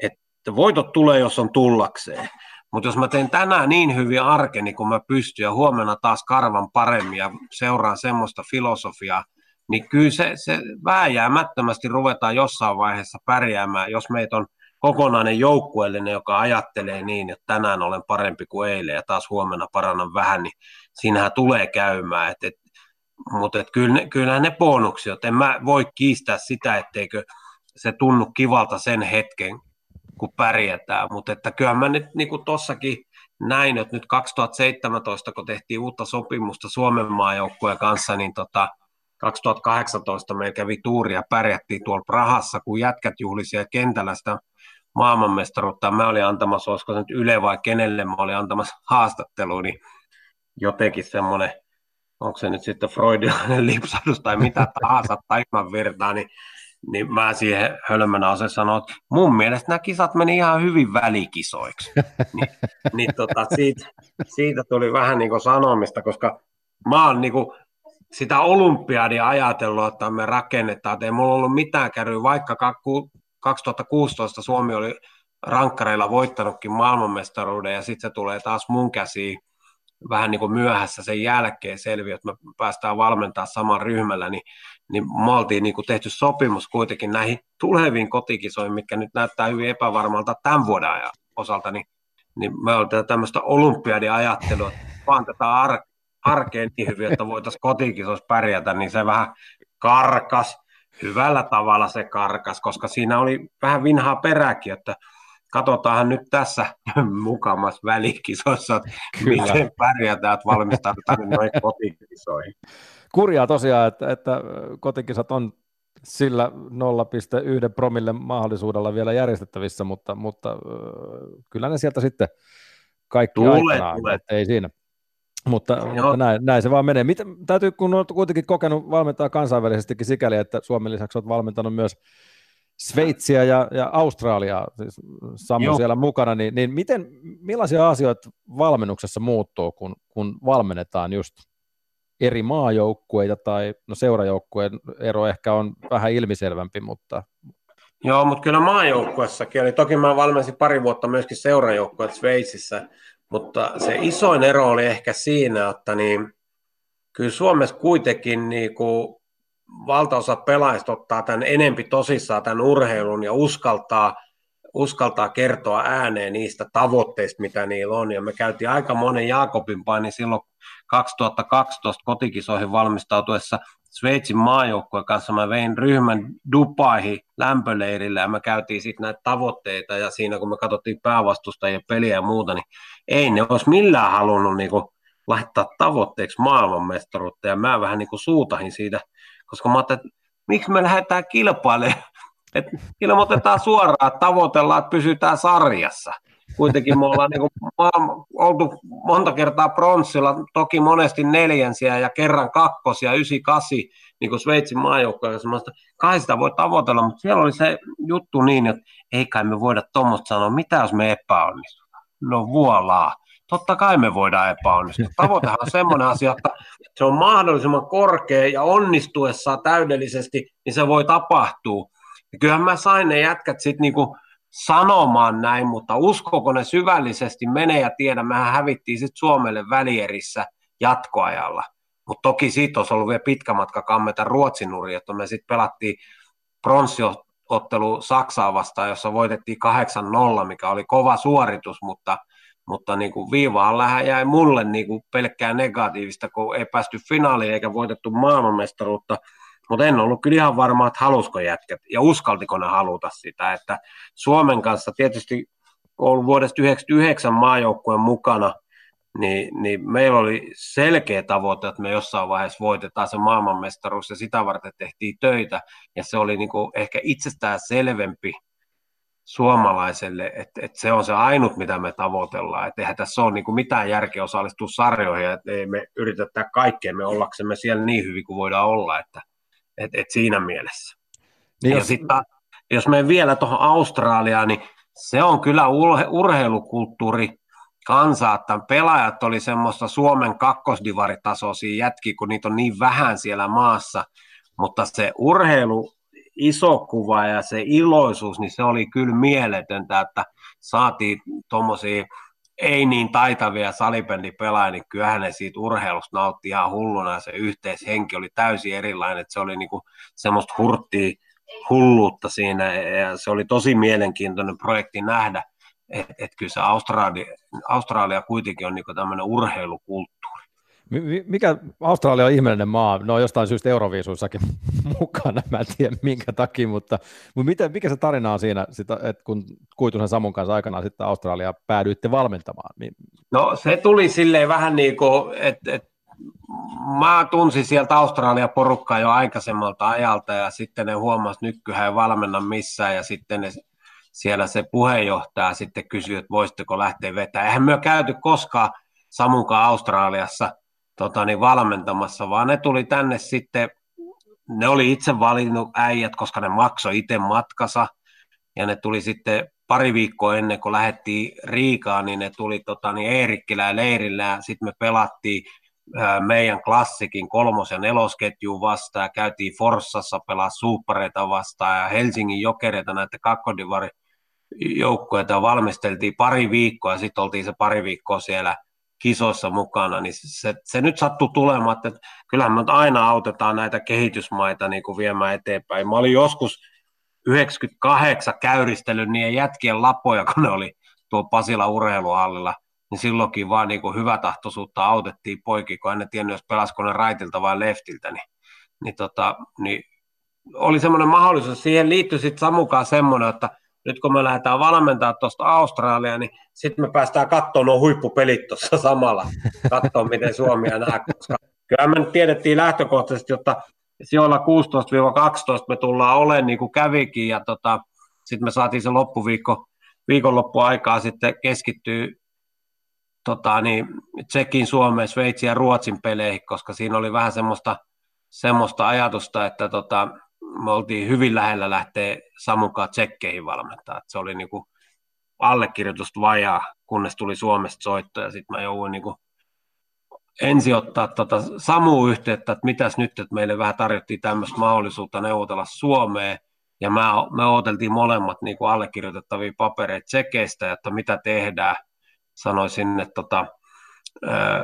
että voitot tulee, jos on tullakseen. Mutta jos mä teen tänään niin hyvin arkeni kun mä pystyn ja huomenna taas karvan paremmin ja seuraan semmoista filosofiaa, niin kyllä se, se vääjäämättömästi ruvetaan jossain vaiheessa pärjäämään, jos meitä on kokonainen joukkueellinen, joka ajattelee niin, että tänään olen parempi kuin eilen ja taas huomenna parannan vähän, niin siinähän tulee käymään. Et, et, mutta kyllä, kyllähän ne bonukset, en mä voi kiistää sitä, etteikö se tunnu kivalta sen hetken, kun pärjätään. Mutta että kyllä mä nyt niin kuin tossakin näin, että nyt 2017, kun tehtiin uutta sopimusta Suomen maajoukkueen kanssa, niin tota, 2018 meillä kävi tuuri ja pärjättiin tuolla Prahassa, kun jätkät juhli kentällä sitä maailmanmestaruutta. Mä olin antamassa, olisiko se nyt Yle vai kenelle mä olin antamassa haastattelua, niin jotenkin semmoinen, onko se nyt sitten freudilainen lipsadus tai mitä tahansa taiman virtaa, niin niin mä siihen hölmönä ase sanoin, että mun mielestä nämä kisat meni ihan hyvin välikisoiksi. Ni, niin tota, siitä, siitä tuli vähän niin kuin sanomista, koska mä oon niin kuin sitä olympiadia ajatellut, että me rakennetaan, että ei mulla ollut mitään kärryä, vaikka 2016 Suomi oli rankkareilla voittanutkin maailmanmestaruuden ja sitten se tulee taas mun käsiin vähän niin kuin myöhässä sen jälkeen selviö, että me päästään valmentaa saman ryhmällä, niin, niin me oltiin niin kuin tehty sopimus kuitenkin näihin tuleviin kotikisoihin, mitkä nyt näyttää hyvin epävarmalta tämän vuoden osalta, niin, niin me oltiin tämmöistä olympiadin ajattelua, että vaan tätä ar- arkeen niin hyvin, että voitaisiin kotikisoissa pärjätä, niin se vähän karkas, hyvällä tavalla se karkas, koska siinä oli vähän vinhaa peräkin, että katsotaanhan nyt tässä mukamas välikisossa, Kyllä. miten pärjätään, että valmistaudutaan noin kotikisoihin. Kurjaa tosiaan, että, että kotikisat on sillä 0,1 promille mahdollisuudella vielä järjestettävissä, mutta, mutta kyllä ne sieltä sitten kaikki tule, aikanaan, tule. ei siinä. Mutta, mutta näin, näin, se vaan menee. Miten, täytyy, kun olet kuitenkin kokenut valmentaa kansainvälisestikin sikäli, että Suomen lisäksi olet valmentanut myös Sveitsiä ja, ja Australiaa, siis Samu Joo. siellä mukana, niin, niin miten, millaisia asioita valmennuksessa muuttuu, kun, kun valmennetaan just eri maajoukkueita tai no seurajoukkueen ero ehkä on vähän ilmiselvämpi, mutta... Joo, mutta kyllä maajoukkuessakin, eli toki mä valmensin pari vuotta myöskin seurajoukkueet Sveitsissä, mutta se isoin ero oli ehkä siinä, että niin, kyllä Suomessa kuitenkin niin kuin valtaosa pelaajista ottaa tämän enempi tosissaan tämän urheilun ja uskaltaa, uskaltaa kertoa ääneen niistä tavoitteista, mitä niillä on. Ja me käytiin aika monen Jaakobin paini silloin 2012 kotikisoihin valmistautuessa Sveitsin maajoukkueen kanssa. Mä vein ryhmän Dubaihin lämpöleirille ja me käytiin sitten näitä tavoitteita ja siinä kun me katsottiin päävastustajien peliä ja muuta, niin ei ne olisi millään halunnut niinku laittaa tavoitteeksi maailmanmestaruutta ja mä vähän niin kuin suutahin siitä – koska mä ajattelin, että miksi me lähdetään kilpailemaan että ilmoitetaan suoraan, tavoitellaan, että pysytään sarjassa. Kuitenkin me ollaan niin kuin, oltu monta kertaa pronssilla, toki monesti neljänsiä ja kerran kakkosia, ysi, kasi, niin kuin Sveitsin maajoukkoja, kai sitä voi tavoitella, mutta siellä oli se juttu niin, että ei kai me voida tuommoista sanoa, mitä jos me epäonnistutaan. No vuolaa totta kai me voidaan epäonnistua. Tavoitehan on semmoinen asia, että se on mahdollisimman korkea ja onnistuessaan täydellisesti, niin se voi tapahtua. Ja kyllähän mä sain ne jätkät sitten niinku sanomaan näin, mutta uskoko ne syvällisesti menee ja tiedä, mehän hävittiin sitten Suomelle välierissä jatkoajalla. Mutta toki siitä olisi ollut vielä pitkä matka kammeta Ruotsin nuri, että me sitten pelattiin pronssiottelu Saksaa vastaan, jossa voitettiin 8-0, mikä oli kova suoritus, mutta – mutta niin kuin viivaan jäi mulle niin kuin pelkkää negatiivista, kun ei päästy finaaliin eikä voitettu maailmanmestaruutta, mutta en ollut kyllä ihan varma, että halusko jätkät ja uskaltiko ne haluta sitä, että Suomen kanssa tietysti ollut vuodesta 1999 maajoukkueen mukana, niin, niin meillä oli selkeä tavoite, että me jossain vaiheessa voitetaan se maailmanmestaruus ja sitä varten tehtiin töitä. Ja se oli niin kuin ehkä itsestään selvempi suomalaiselle, että, että se on se ainut, mitä me tavoitellaan. Että eihän tässä ole niin kuin mitään järkeä osallistua sarjoihin, että ei me yritetä kaikkea me ollaksemme siellä niin hyvin kuin voidaan olla, että, että, että siinä mielessä. Niin ja jos... sitten jos me vielä tuohon Australiaan, niin se on kyllä urheilukulttuuri kansa, että pelaajat oli semmoista Suomen kakkosdivaritasoisia jätkiä, kun niitä on niin vähän siellä maassa, mutta se urheilu iso kuva ja se iloisuus, niin se oli kyllä mieletöntä, että saatiin tuommoisia ei niin taitavia salibändipelaajia, niin kyllähän ne siitä urheilusta nautti ihan hulluna ja se yhteishenki oli täysin erilainen, että se oli niinku semmoista hurttia hulluutta siinä ja se oli tosi mielenkiintoinen projekti nähdä, että et kyllä se Australia, Australia kuitenkin on niinku tämmöinen urheilukulttuuri. Mikä Australia on ihmeellinen maa, no jostain syystä Euroviisuissakin mukana, mä en tiedä minkä takia, mutta, mutta miten, mikä se tarina on siinä, että kun Kuitusen Samun kanssa aikanaan sitten Australia päädyitte valmentamaan? No se tuli silleen vähän niin kuin, että, että mä tunsin sieltä Australia porukkaa jo aikaisemmalta ajalta ja sitten ne huomasi, että nykyään ei valmenna missään ja sitten ne, siellä se puheenjohtaja sitten kysyi, että voisitteko lähteä vetämään. Eihän me käyty koskaan Samunkaan Australiassa – tota, niin valmentamassa, vaan ne tuli tänne sitten, ne oli itse valinnut äijät, koska ne maksoi itse matkassa, ja ne tuli sitten pari viikkoa ennen kuin lähdettiin Riikaan, niin ne tuli tota, niin ja Leirillä, ja sitten me pelattiin meidän klassikin kolmos- ja nelosketjuun vastaan, ja käytiin Forssassa pelaa supereita vastaan, ja Helsingin jokereita näitä kakkodivari joukkueita valmisteltiin pari viikkoa, ja sitten oltiin se pari viikkoa siellä – kisoissa mukana, niin se, se nyt sattuu tulemaan, että kyllähän me aina autetaan näitä kehitysmaita niin kuin viemään eteenpäin. Mä olin joskus 98 käyristellyt niiden jätkien lapoja, kun ne oli tuo Pasila urheiluhallilla, niin silloinkin vaan niin kuin hyvätahtoisuutta autettiin poikia, kun en tiennyt, jos pelasko ne raitilta vai leftiltä, niin, niin, tota, niin oli semmoinen mahdollisuus. Siihen liittyi sitten Samukaan semmoinen, että nyt kun me lähdetään valmentaa tuosta Australiaa, niin sitten me päästään katsomaan nuo huippupelit tuossa samalla, katsomaan miten Suomi ja nämä, koska kyllä me nyt tiedettiin lähtökohtaisesti, että sijoilla 16-12 me tullaan olemaan niin kuin kävikin, ja tota, sitten me saatiin se loppuviikko, viikonloppuaikaa sitten keskittyä tota, niin, Tsekin, Suomeen, Sveitsin ja Ruotsin peleihin, koska siinä oli vähän semmoista, semmoista ajatusta, että tota, me oltiin hyvin lähellä lähteä Samukaan tsekkeihin valmentaa. se oli niin kuin allekirjoitusta vajaa, kunnes tuli Suomesta soitto ja sitten mä jouduin niin kuin ensin ottaa tota Samu yhteyttä, että mitäs nyt, että meille vähän tarjottiin tämmöistä mahdollisuutta neuvotella Suomeen, ja mä, me odoteltiin molemmat niin kuin allekirjoitettavia papereita tsekeistä, että mitä tehdään. Sanoisin, että tota,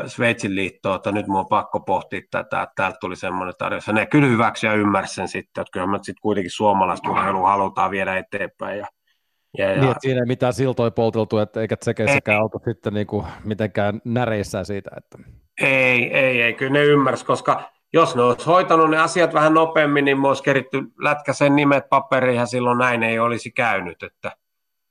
Sveitsin liittoon, että nyt mun on pakko pohtia tätä, että täältä tuli semmoinen tarjous. Ne kyllä hyväksy ja ymmärsi sen sitten, että kyllä me sitten kuitenkin suomalaista urheilua halutaan viedä eteenpäin. Ja, ja, ja... Niin, että siinä ei mitään siltoja polteltu, että eikä tsekeissäkään oltu sitten niin kuin mitenkään näreissään siitä. Että... Ei, ei, ei, kyllä ne ymmärsi, koska jos ne olisi hoitanut ne asiat vähän nopeammin, niin me olisi keritty lätkäsen nimet paperiin ja silloin näin ei olisi käynyt. Että,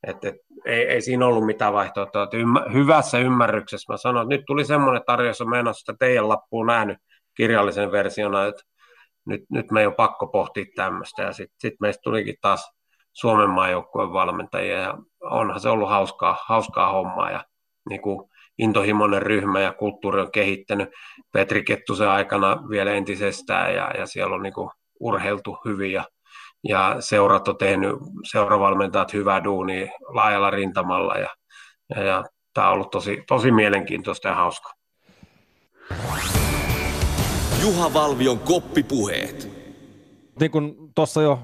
että, ei, ei siinä ollut mitään vaihtoehtoa. Että ymmär, hyvässä ymmärryksessä mä sanoin, että nyt tuli semmoinen tarjous on menossa, että teidän lappuun nähnyt kirjallisen versiona, että nyt, nyt me ei ole pakko pohtia tämmöistä. Ja sitten sit meistä tulikin taas Suomen maajoukkueen valmentajia ja onhan se ollut hauskaa, hauskaa hommaa ja niin kuin intohimoinen ryhmä ja kulttuuri on kehittänyt Petri Kettusen aikana vielä entisestään ja, ja siellä on niin kuin urheiltu hyvin ja, ja seurat on tehnyt, seuravalmentajat hyvää duunia laajalla rintamalla ja, ja, ja tämä on ollut tosi, tosi mielenkiintoista ja hauskaa. Juha Valvion koppipuheet. Niin kuin tuossa jo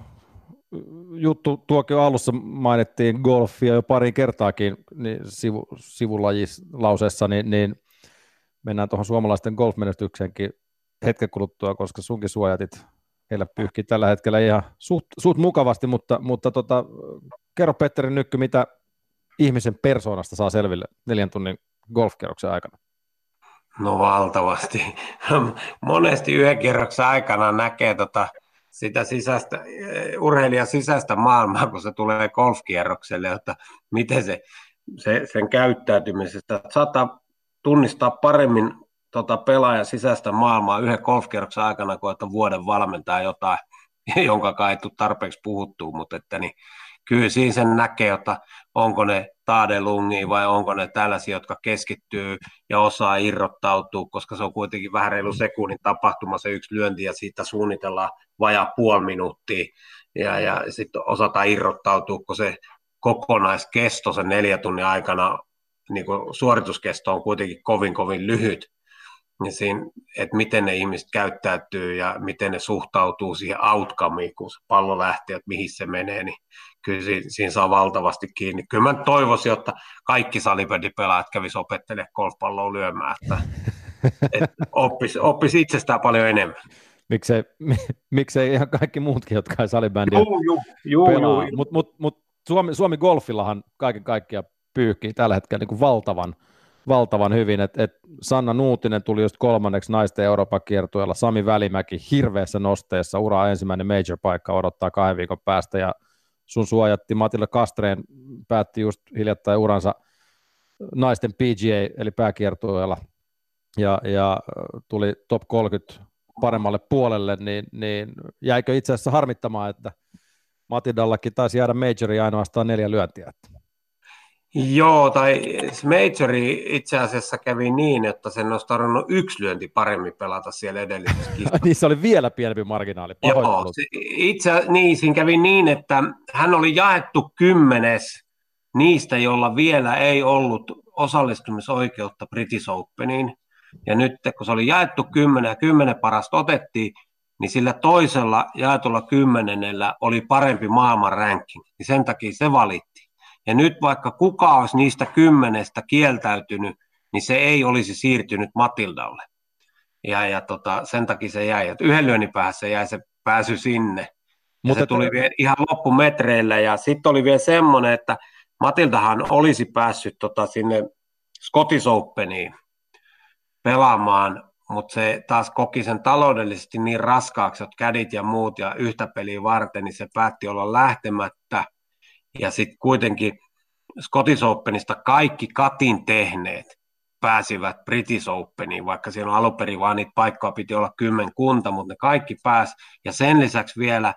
juttu tuokio alussa mainittiin golfia jo pari kertaakin niin sivu, sivulajilauseessa, niin, niin mennään tuohon suomalaisten golfmenestykseenkin hetken kuluttua, koska sunkin suojatit heillä pyyhkii tällä hetkellä ihan suht, suht mukavasti, mutta, mutta tota, kerro Petteri Nykky, mitä ihmisen persoonasta saa selville neljän tunnin golfkerroksen aikana? No valtavasti. Monesti yhden kierroksen aikana näkee tota, sitä sisäistä, urheilijan sisäistä maailmaa, kun se tulee golfkierrokselle, että miten se, se sen käyttäytymisestä saattaa tunnistaa paremmin tota pelaajan sisäistä maailmaa yhden golfkierroksen aikana, kuin että vuoden valmentaa jotain, jonka ei tule tarpeeksi puhuttua, mutta että niin, kyllä siinä sen näkee, että onko ne taadelungi vai onko ne tällaisia, jotka keskittyy ja osaa irrottautua, koska se on kuitenkin vähän reilu sekunnin tapahtuma se yksi lyönti ja siitä suunnitellaan vajaa puoli minuuttia. Ja, ja sitten osataan irrottautua, kun se kokonaiskesto sen neljä tunnin aikana, niin suorituskesto on kuitenkin kovin kovin lyhyt, niin siinä, että miten ne ihmiset käyttäytyy ja miten ne suhtautuu siihen outcomeen, kun se pallo lähtee, että mihin se menee, niin kyllä siinä, siinä saa valtavasti kiinni. Kyllä mä toivoisin, että kaikki salibändipelaajat kävisivät opettelemaan golfpalloa lyömään, että, että oppisi, oppisi itsestään paljon enemmän. Miksei, miksei ihan kaikki muutkin, jotka ei salibändiä pelaa. Mutta mut, mut Suomi, Suomi Golfillahan kaiken kaikkiaan pyyhkii tällä hetkellä niin kuin valtavan – valtavan hyvin, että et Sanna Nuutinen tuli just kolmanneksi naisten Euroopan kiertueella, Sami Välimäki hirveässä nosteessa, ura ensimmäinen major-paikka odottaa kahden viikon päästä, ja sun suojatti Matilla Kastreen päätti just hiljattain uransa naisten PGA, eli pääkiertueella, ja, ja tuli top 30 paremmalle puolelle, niin, niin jäikö itse asiassa harmittamaan, että Matildallakin taisi jäädä majoriin ainoastaan neljä lyöntiä. Että. Joo, tai Majori itse asiassa kävi niin, että sen olisi tarvinnut yksi lyönti paremmin pelata siellä edellisessä niin se oli vielä pienempi marginaali. Joo, itse, niin, siinä kävi niin, että hän oli jaettu kymmenes niistä, jolla vielä ei ollut osallistumisoikeutta British Openiin. Ja nyt kun se oli jaettu kymmenen ja kymmenen parasta otettiin, niin sillä toisella jaetulla kymmenennellä oli parempi maailman ranking. Niin sen takia se valittiin. Ja nyt vaikka kuka olisi niistä kymmenestä kieltäytynyt, niin se ei olisi siirtynyt Matildalle. Ja, ja tota, sen takia se jäi. Et yhden lyönnin päässä jäi se pääsy sinne. Mutta se tuli vielä ihan loppumetreillä. Ja sitten oli vielä semmoinen, että Matildahan olisi päässyt tota sinne Scottish Openiin pelaamaan, mutta se taas koki sen taloudellisesti niin raskaaksi, että kädit ja muut ja yhtä peliä varten, niin se päätti olla lähtemättä. Ja sitten kuitenkin Scottish Openista kaikki katin tehneet pääsivät British Openiin, vaikka siellä on alun perin vaan niitä paikkoja piti olla kymmenkunta, mutta ne kaikki pääs. Ja sen lisäksi vielä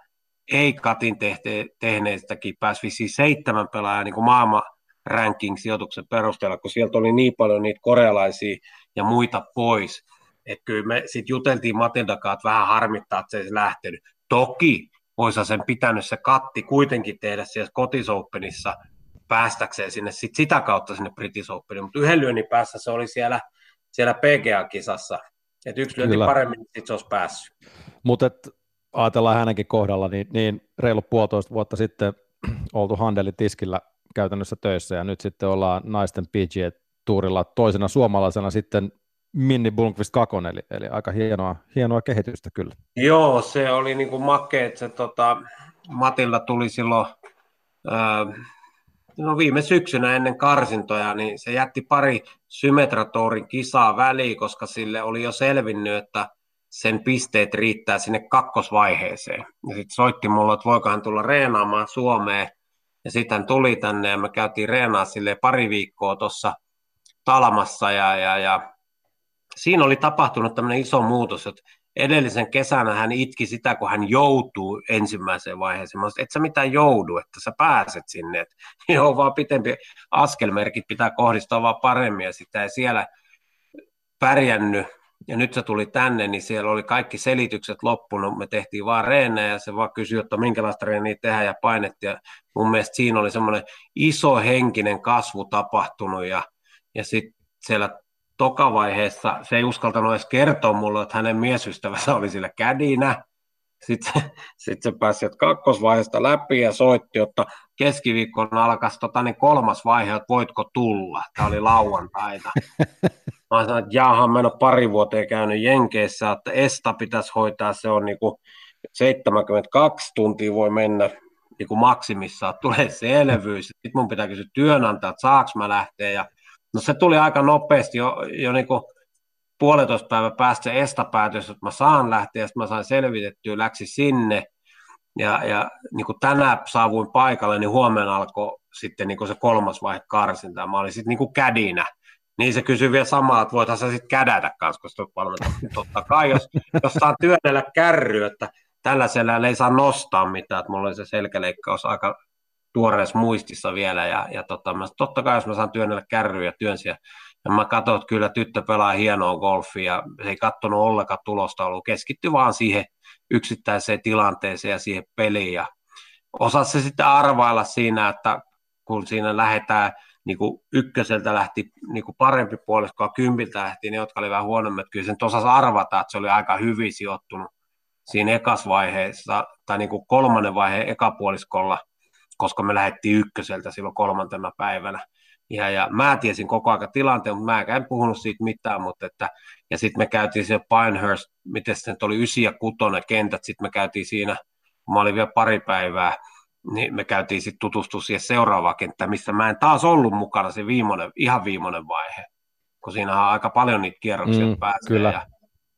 ei katin tehte, tehneistäkin pääsi vissiin seitsemän pelaajaa niin kuin maailman ranking-sijoituksen perusteella, kun sieltä oli niin paljon niitä korealaisia ja muita pois. Että kyllä me sitten juteltiin Matildakaan, että vähän harmittaa, että se ei lähtenyt. Toki olisi sen pitänyt se katti kuitenkin tehdä siellä kotisouppenissa päästäkseen sinne sit sitä kautta sinne British Openiin, mutta yhden lyönnin päässä se oli siellä, siellä PGA-kisassa, että yksi lyönti paremmin, niin sitten se olisi päässyt. Mutta ajatellaan hänenkin kohdalla, niin, niin reilu puolitoista vuotta sitten oltu Handelin tiskillä käytännössä töissä, ja nyt sitten ollaan naisten PGA-tuurilla toisena suomalaisena sitten Minni Blomqvist kakon, eli, eli aika hienoa, hienoa kehitystä kyllä. Joo, se oli niin kuin make, että se, tota, Matilda tuli silloin ää, no viime syksynä ennen karsintoja, niin se jätti pari symmetratorin kisaa väliin, koska sille oli jo selvinnyt, että sen pisteet riittää sinne kakkosvaiheeseen. Ja sitten soitti mulle, että voikohan tulla reenaamaan Suomeen. Ja sitten tuli tänne ja me käytiin reenaa sille pari viikkoa tuossa Talamassa ja, ja, ja siinä oli tapahtunut tämmöinen iso muutos, että, edellisen kesänä hän itki sitä, kun hän joutuu ensimmäiseen vaiheeseen. Mä sanoin, et sä mitään joudu, että sä pääset sinne. Et, joo, vaan pitempi askelmerkit pitää kohdistaa vaan paremmin ja sitä ei siellä pärjännyt. Ja nyt se tuli tänne, niin siellä oli kaikki selitykset loppunut. Me tehtiin vaan reenejä ja se vaan kysyi, että minkälaista reeniä tehdään ja painettiin. Ja mun mielestä siinä oli semmoinen iso henkinen kasvu tapahtunut ja, ja sitten siellä tokavaiheessa se ei uskaltanut edes kertoa mulle, että hänen miesystävänsä oli sillä kädinä. Sitten se, sit se pääsi kakkosvaiheesta läpi ja soitti, että keskiviikkona alkaisi tota, niin kolmas vaihe, että voitko tulla. Tämä oli lauantaita. Mä sanoin, että jaahan, mä en ole pari vuoteen käynyt Jenkeissä, että Esta pitäisi hoitaa, se on niin kuin 72 tuntia voi mennä niin kuin maksimissaan, tulee selvyys. Sitten mun pitää kysyä työnantaja, että saaks mä lähteä ja No se tuli aika nopeasti jo, jo niin kuin puolitoista päivän päästä se estapäätös, että mä saan lähteä, ja mä sain selvitettyä, läksi sinne, ja, ja niin kuin tänään saavuin paikalle, niin huomenna alkoi sitten niin kuin se kolmas vaihe karsinta, mä olin sitten niin kädinä, niin se kysyi vielä samaa, että voithan sä sitten kädätä kanssa, koska valmentaa. Totta kai, jos, jos saa työnnellä kärry, että tällaisella ei saa nostaa mitään, että mulla oli se selkäleikkaus aika tuoreessa muistissa vielä. Ja, ja tota, mä, totta kai, jos mä saan työnnellä kärryä ja työnsiä, ja mä katsoin, että kyllä tyttö pelaa hienoa golfia, se ei katsonut ollenkaan tulosta ollut, keskittyi vaan siihen yksittäiseen tilanteeseen ja siihen peliin. Ja osasi se sitten arvailla siinä, että kun siinä lähdetään, niin kuin ykköseltä lähti niin kuin parempi puolisko ja kympiltä lähti, ne jotka oli vähän huonommat, kyllä sen osasi arvata, että se oli aika hyvin sijoittunut siinä ekasvaiheessa, tai niin kuin kolmannen vaiheen ekapuoliskolla – koska me lähdettiin ykköseltä silloin kolmantena päivänä. Ja, ja mä tiesin koko ajan tilanteen, mutta mä en puhunut siitä mitään, mutta että, ja sitten me käytiin se Pinehurst, miten se oli, ysi ja kutonen kentät, sitten me käytiin siinä, mä olin vielä pari päivää, niin me käytiin sitten tutustua siihen seuraavaan kenttään, missä mä en taas ollut mukana se viimeinen, ihan viimeinen vaihe, kun siinä on aika paljon niitä kierroksia mm, pääsee. Kyllä. Ja,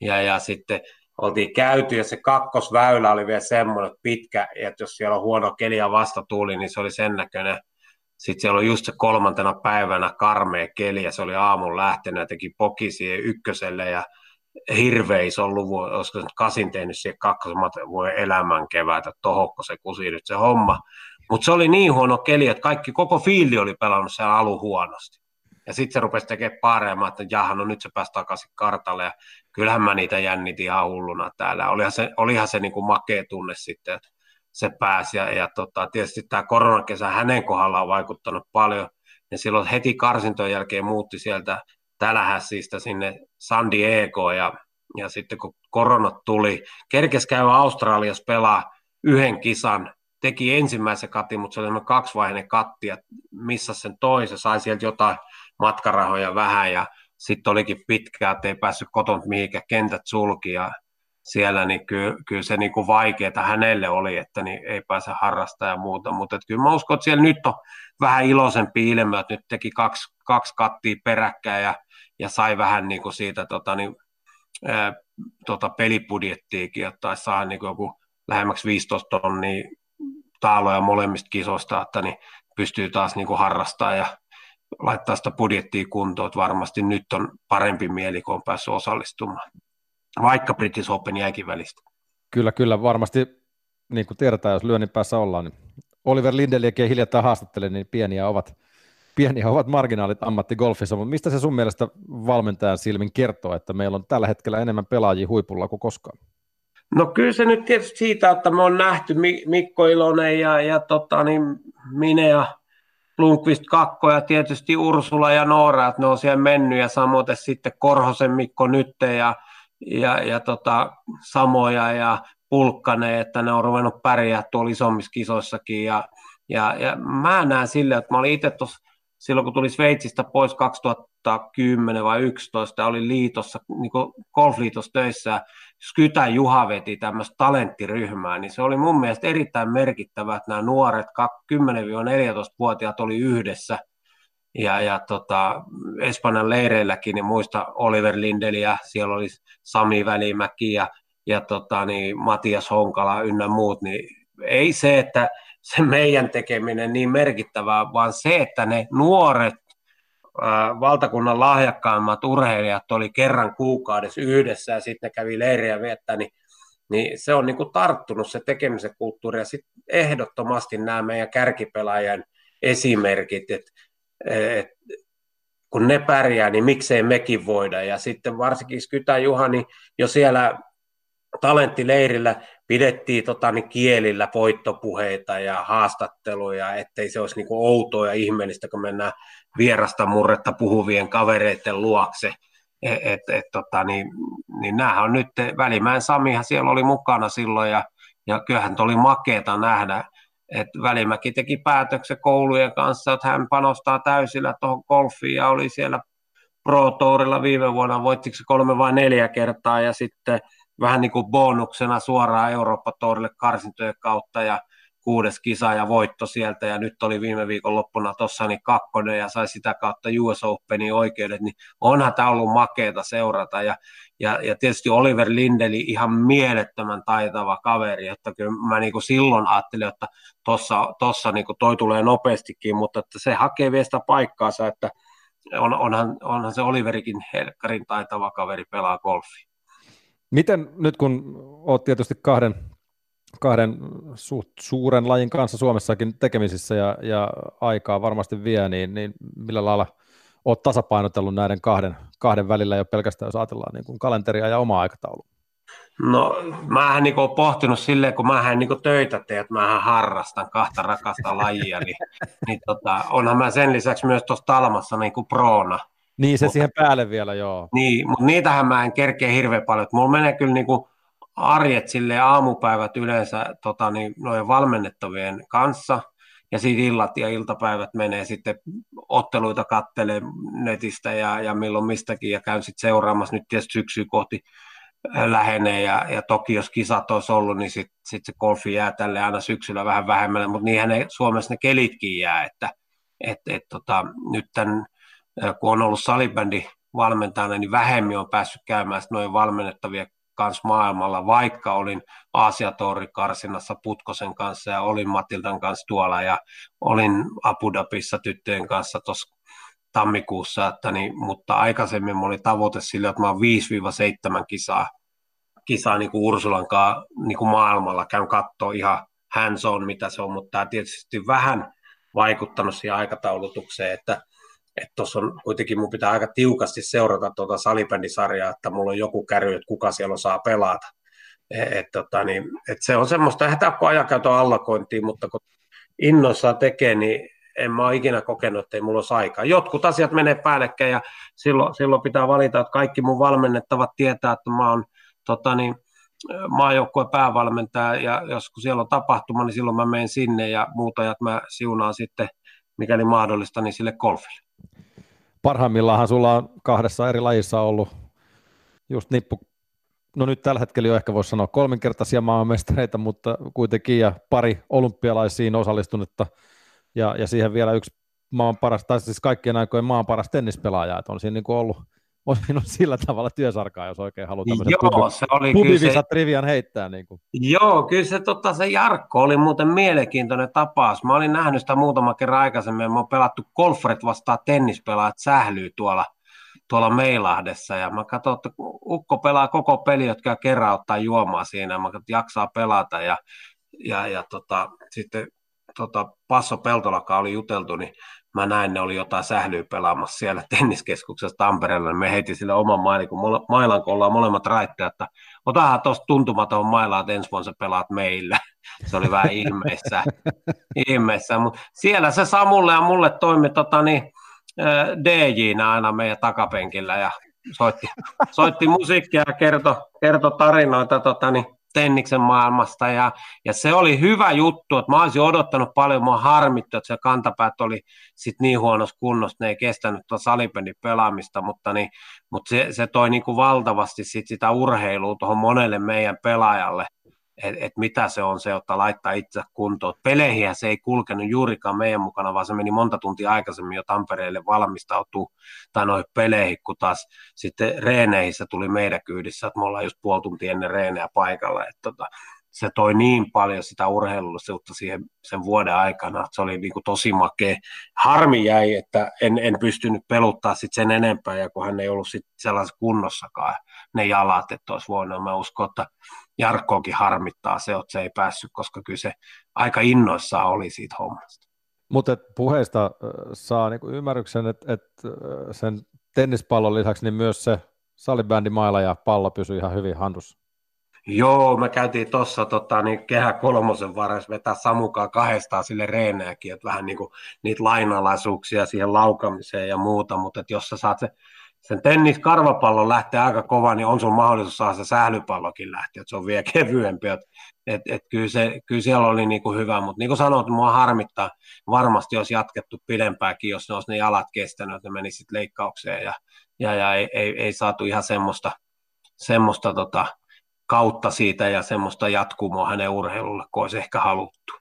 ja, ja sitten oltiin käyty ja se kakkosväylä oli vielä semmoinen pitkä, että jos siellä on huono keli ja vastatuuli, niin se oli sen näköinen. Sitten siellä oli just se kolmantena päivänä karmea keli ja se oli aamun lähtenyt ja teki poki siihen ykköselle ja hirveä iso luvu, olisiko nyt kasin tehnyt siihen kakkosen, voi elämän kevätä, tohokko se kusi nyt se homma. Mutta se oli niin huono keli, että kaikki, koko fiili oli pelannut siellä alu huonosti. Ja sitten se rupesi tekemään pareamaan, että jaha, no nyt se pääsi takaisin kartalle. Ja kyllähän mä niitä jännitin ihan hulluna täällä. Olihan se, olihan se niin kuin makea tunne sitten, että se pääsi. Ja, ja tota, tietysti tämä koronakesä hänen kohdallaan on vaikuttanut paljon. Ja silloin heti karsintojen jälkeen muutti sieltä Tälähässistä sinne San Diego ja, ja sitten kun koronat tuli, kerkes käy Australiassa pelaa yhden kisan, teki ensimmäisen katin, mutta se oli kaksivaiheinen katti ja missä sen toisen, sai sieltä jotain matkarahoja vähän ja sitten olikin pitkää, että ei päässyt koton mihinkään kentät sulki ja siellä, niin kyllä, kyllä se niin vaikeaa hänelle oli, että niin ei pääse harrastaa ja muuta, mutta kyllä mä uskon, että siellä nyt on vähän iloisempi ilme, että nyt teki kaksi, kaksi kattia peräkkäin ja, ja sai vähän niin kuin siitä tota, niin, ää, tota pelibudjettiikin, että saa niin kuin joku lähemmäksi 15 tonnia taaloja molemmista kisoista, että niin pystyy taas niin kuin harrastamaan ja laittaa sitä budjettia kuntoon, että varmasti nyt on parempi mieli, kun on päässyt osallistumaan, vaikka British Open jäikin välistä. Kyllä, kyllä, varmasti, niin kuin tiedetään, jos lyönnin päässä ollaan, niin Oliver Lindeliäkin hiljattain haastattelen, niin pieniä ovat, pieniä ovat marginaalit ammattigolfissa, mutta mistä se sun mielestä valmentajan silmin kertoo, että meillä on tällä hetkellä enemmän pelaajia huipulla kuin koskaan? No kyllä se nyt tietysti siitä, että me on nähty Mikko Ilonen ja, ja tota, niin minä ja Lundqvist kakko ja tietysti Ursula ja Noora, että ne on siellä mennyt ja samoin sitten Korhosen Mikko Nytte ja, ja, ja tota, Samoja ja Pulkkanen, että ne on ruvennut pärjää tuolla isommissa kisoissakin ja, ja, ja mä näen silleen, että mä olin itse tuossa silloin kun tuli Sveitsistä pois 2010 vai 2011, oli liitossa, niin golfliitossa töissä, Skytä Juha veti tämmöistä talenttiryhmää, niin se oli mun mielestä erittäin merkittävä, että nämä nuoret 10-14-vuotiaat oli yhdessä, ja, ja tota, Espanjan leireilläkin, niin muista Oliver Lindeliä, siellä oli Sami Välimäki ja, ja tota, niin Matias Honkala ynnä muut, niin ei se, että se meidän tekeminen niin merkittävää, vaan se, että ne nuoret valtakunnan lahjakkaimmat urheilijat oli kerran kuukaudessa yhdessä ja sitten kävi leiriä viettää, niin, niin se on niin kuin tarttunut se tekemisen kulttuuri ja sitten ehdottomasti nämä meidän kärkipelaajien esimerkit, että et, kun ne pärjää, niin miksei mekin voida. Ja sitten varsinkin Skytä Juha, niin jo siellä talenttileirillä pidettiin tota, niin kielillä voittopuheita ja haastatteluja, ettei se olisi niin kuin outoa ja ihmeellistä, kun mennään vierasta murretta puhuvien kavereiden luokse. Et, et, et, tota, niin, niin näähän on nyt, Välimäen Samihan siellä oli mukana silloin ja, ja kyllähän oli makeeta nähdä, että Välimäki teki päätöksen koulujen kanssa, että hän panostaa täysillä tuohon golfiin ja oli siellä Pro Tourilla viime vuonna, voittiko se kolme vai neljä kertaa ja sitten vähän niin kuin bonuksena suoraan Eurooppa-tourille karsintojen kautta ja kuudes kisa ja voitto sieltä ja nyt oli viime viikon loppuna tuossa niin kakkonen ja sai sitä kautta US Openin oikeudet, niin onhan tämä ollut makeeta seurata ja, ja, ja tietysti Oliver Lindeli ihan mielettömän taitava kaveri, että kyllä mä niin silloin ajattelin, että tuossa tossa niin toi tulee nopeastikin, mutta että se hakee vielä sitä paikkaansa, että on, onhan, onhan se Oliverikin helkkarin taitava kaveri pelaa golfia. Miten nyt kun olet tietysti kahden, kahden suht suuren lajin kanssa Suomessakin tekemisissä ja, ja aikaa varmasti vie, niin, niin millä lailla olet tasapainotellut näiden kahden, kahden välillä jo pelkästään, jos ajatellaan niin kuin kalenteria ja omaa aikataulua? No, mä niin olen pohtinut silleen, kun mä niin töitä teen, että mä harrastan kahta rakasta lajia, niin, niin tota, onhan mä sen lisäksi myös tuossa Talmassa niin kuin proona, niin, se mutta, siihen päälle vielä, joo. Niin, mutta niitähän mä en kerkeä hirveän paljon. Mulla menee kyllä niin kuin arjet sille aamupäivät yleensä tota, niin, noin valmennettavien kanssa, ja sitten illat ja iltapäivät menee sitten otteluita kattelee netistä ja, ja milloin mistäkin, ja käyn sitten seuraamassa. Nyt tietysti syksyä kohti äh, lähenee, ja, ja toki jos kisat olisi ollut, niin sitten sit se golfi jää tälle aina syksyllä vähän vähemmälle, mutta niinhän ne, Suomessa ne kelitkin jää, että et, et, tota, nyt tämän kun on ollut salibändi valmentajana, niin vähemmin on päässyt käymään noin valmennettavia kanssa maailmalla, vaikka olin Aasiatori karsinassa Putkosen kanssa ja olin Matildan kanssa tuolla ja olin Abu Dhabissa tyttöjen kanssa tuossa tammikuussa, että niin, mutta aikaisemmin mulla oli tavoite sille, että mä oon 5-7 kisaa, kisaa niin kuin Ursulan kanssa niin kuin maailmalla, käyn katsoa ihan hands on, mitä se on, mutta tämä tietysti vähän vaikuttanut siihen aikataulutukseen, että että tuossa on kuitenkin mun pitää aika tiukasti seurata tuota salibändisarjaa, että mulla on joku käry, että kuka siellä saa pelata. E, et, tota, niin, et se on semmoista, eihän tämä ole ajankäytön allakointia, mutta kun innoissaan tekee, niin en mä ole ikinä kokenut, että ei mulla olisi aikaa. Jotkut asiat menee päällekkäin ja silloin, silloin pitää valita, että kaikki mun valmennettavat tietää, että mä oon tota, niin, maajoukkueen päävalmentaja ja jos kun siellä on tapahtuma, niin silloin mä menen sinne ja muut ajat mä siunaan sitten, mikäli mahdollista, niin sille golfille parhaimmillaan sulla on kahdessa eri lajissa ollut just nippu, no nyt tällä hetkellä jo ehkä voisi sanoa kolminkertaisia maailmanmestareita, mutta kuitenkin ja pari olympialaisiin osallistunutta. Ja, ja siihen vielä yksi maan paras, tai siis kaikkien aikojen maan paras tennispelaaja, että on siinä niin kuin ollut on minun sillä tavalla työsarkaa, jos oikein haluaa tämmöisen Joo, pubi, se oli kyllä se, trivian heittää. Niin kuin. Joo, kyllä se, tota, se Jarkko oli muuten mielenkiintoinen tapaus. Mä olin nähnyt sitä muutama kerran aikaisemmin, mä oon pelattu golfret vastaan tennispelaajat sählyy tuolla, tuolla Meilahdessa, ja mä katsoin, että Ukko pelaa koko peli, jotka kerran ottaa juomaa siinä, mä katsoin, että jaksaa pelata, ja, ja, ja tota, sitten tota, Passo Peltolakaan oli juteltu, niin mä näin, ne oli jotain sählyä pelaamassa siellä tenniskeskuksessa Tampereella, niin me heitin sille oman mailin, kun mailan, kun ollaan molemmat raitteet, että otahan tuosta tuntumaton mailaa, että ensi vuonna sä pelaat meillä. Se oli vähän ihmeessä, ihmeessä. mutta siellä se Samulle ja mulle toimi tota, niin, dj aina meidän takapenkillä ja soitti, soitti musiikkia ja kertoi kerto tarinoita tota, niin, tenniksen maailmasta. Ja, ja se oli hyvä juttu, että mä olisin odottanut paljon, mua harmittu, että se kantapäät oli sit niin huonossa kunnossa, ne ei kestänyt tuota salipendin pelaamista, mutta, niin, mutta se, se toi niin kuin valtavasti sit sitä urheilua tuohon monelle meidän pelaajalle, että et mitä se on se, että laittaa itse kuntoon. Peleihin se ei kulkenut juurikaan meidän mukana, vaan se meni monta tuntia aikaisemmin jo Tampereelle valmistautuu tai noihin peleihin, kun taas sitten reeneissä tuli meidän kyydissä, että me ollaan just puoli tuntia ennen reenejä paikalla. Et tota, se toi niin paljon sitä urheilullisuutta siihen sen vuoden aikana, että se oli niin kuin tosi makea. Harmi jäi, että en, en pystynyt peluttaa sit sen enempää, ja kun hän ei ollut sit sellaisessa kunnossakaan ne jalat, että olisi voinut. Mä uskon, että Jarkkoakin harmittaa se, että se ei päässyt, koska kyllä se aika innoissaan oli siitä hommasta. Mutta puheesta saa niinku ymmärryksen, että et sen tennispallon lisäksi niin myös se salibändi maila ja pallo pysyy ihan hyvin handussa. Joo, me käytiin tuossa tota, niin kehä kolmosen varressa vetää Samukaa kahdestaan sille reenääkin, että vähän niin kuin niitä lainalaisuuksia siihen laukamiseen ja muuta, mutta että jos sä saat se, sen tennis-karvapallon lähteä aika kova, niin on sun mahdollisuus saada se sählypallokin lähteä, että se on vielä kevyempi, että et, et kyllä, se, kyllä siellä oli niin kuin hyvä, mutta niin kuin sanoit, mua harmittaa, varmasti olisi jatkettu pidempäänkin, jos ne olisi ne jalat kestänyt, että ne meni sitten leikkaukseen ja, ja, ja ei, ei, ei, saatu ihan semmoista, semmoista tota, kautta siitä ja semmoista jatkumoa hänen urheilulle, kuin olisi ehkä haluttu.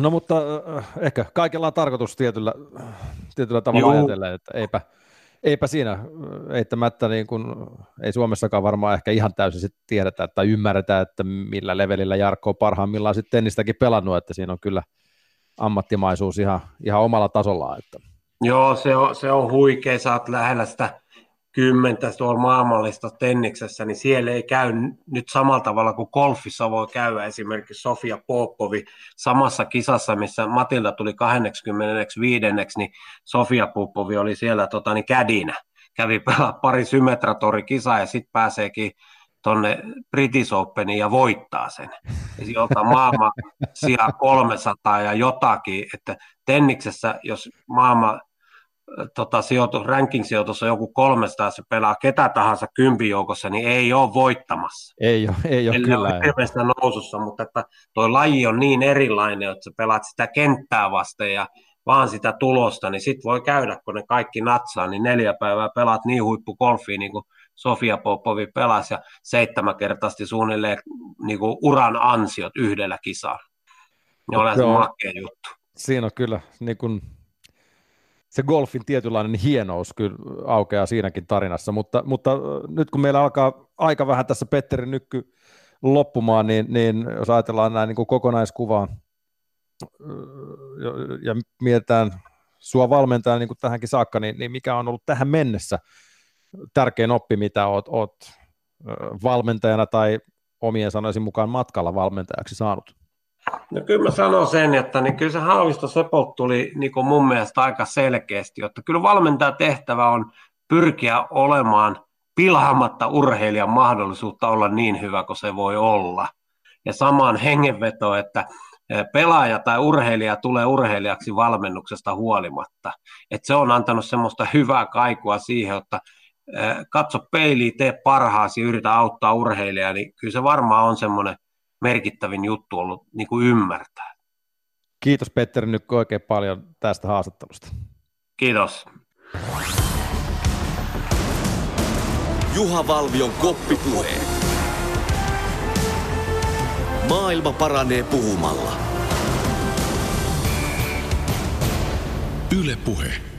No mutta äh, ehkä kaikella on tarkoitus tietyllä, tietyllä tavalla Joo. ajatella, että eipä, eipä siinä eittämättä, niin kun, ei Suomessakaan varmaan ehkä ihan täysin sit tiedetä tai ymmärretä, että millä levelillä Jarkko on parhaimmillaan sitten tennistäkin pelannut, että siinä on kyllä ammattimaisuus ihan, ihan omalla tasollaan. Että. Joo, se on, se on huikea, sä oot lähellä sitä kymmentä tuolla maailmallista tenniksessä, niin siellä ei käy nyt samalla tavalla kuin golfissa voi käydä esimerkiksi Sofia Popovi samassa kisassa, missä Matilda tuli 25. niin Sofia Popovi oli siellä tota, niin kädinä. Kävi pari symmetratorikisaa ja sitten pääseekin tuonne British Openiin ja voittaa sen. Ja sieltä maailman sijaa 300 ja jotakin, että tenniksessä, jos maailman tota, sijoitus, ranking-sijoitus on joku 300, se pelaa ketä tahansa kympijoukossa, niin ei ole voittamassa. Ei ole, ei ole Eli kyllä. On nousussa, mutta että toi laji on niin erilainen, että sä pelaat sitä kenttää vasten ja vaan sitä tulosta, niin sit voi käydä, kun ne kaikki natsaa, niin neljä päivää pelaat niin huippukolfia, niin kuin Sofia Popovi pelasi, ja seitsemänkertaisesti suunnilleen niin kuin uran ansiot yhdellä kisalla. Niin on se makea juttu. Siinä on kyllä niin kuin se golfin tietynlainen hienous kyllä aukeaa siinäkin tarinassa, mutta, mutta nyt kun meillä alkaa aika vähän tässä Petteri Nykky loppumaan, niin, niin jos ajatellaan näin niin kuin kokonaiskuvaa ja mietitään sua valmentaa niin kuin tähänkin saakka, niin, niin mikä on ollut tähän mennessä tärkein oppi, mitä oot, oot valmentajana tai omien sanoisin mukaan matkalla valmentajaksi saanut? No kyllä mä sanon sen, että niin kyllä se Haavisto Sepot tuli niin kuin mun mielestä aika selkeästi, että kyllä valmentajan tehtävä on pyrkiä olemaan pilaamatta urheilijan mahdollisuutta olla niin hyvä kuin se voi olla. Ja samaan hengenveto, että e, pelaaja tai urheilija tulee urheilijaksi valmennuksesta huolimatta. Että se on antanut semmoista hyvää kaikua siihen, että e, katso peiliin, tee parhaasi, yritä auttaa urheilijaa, niin kyllä se varmaan on semmoinen merkittävin juttu ollut niin kuin ymmärtää. Kiitos Petteri nyt oikein paljon tästä haastattelusta. Kiitos. Juha Valvion koppipuhe. Maailma paranee puhumalla. Yle Puhe.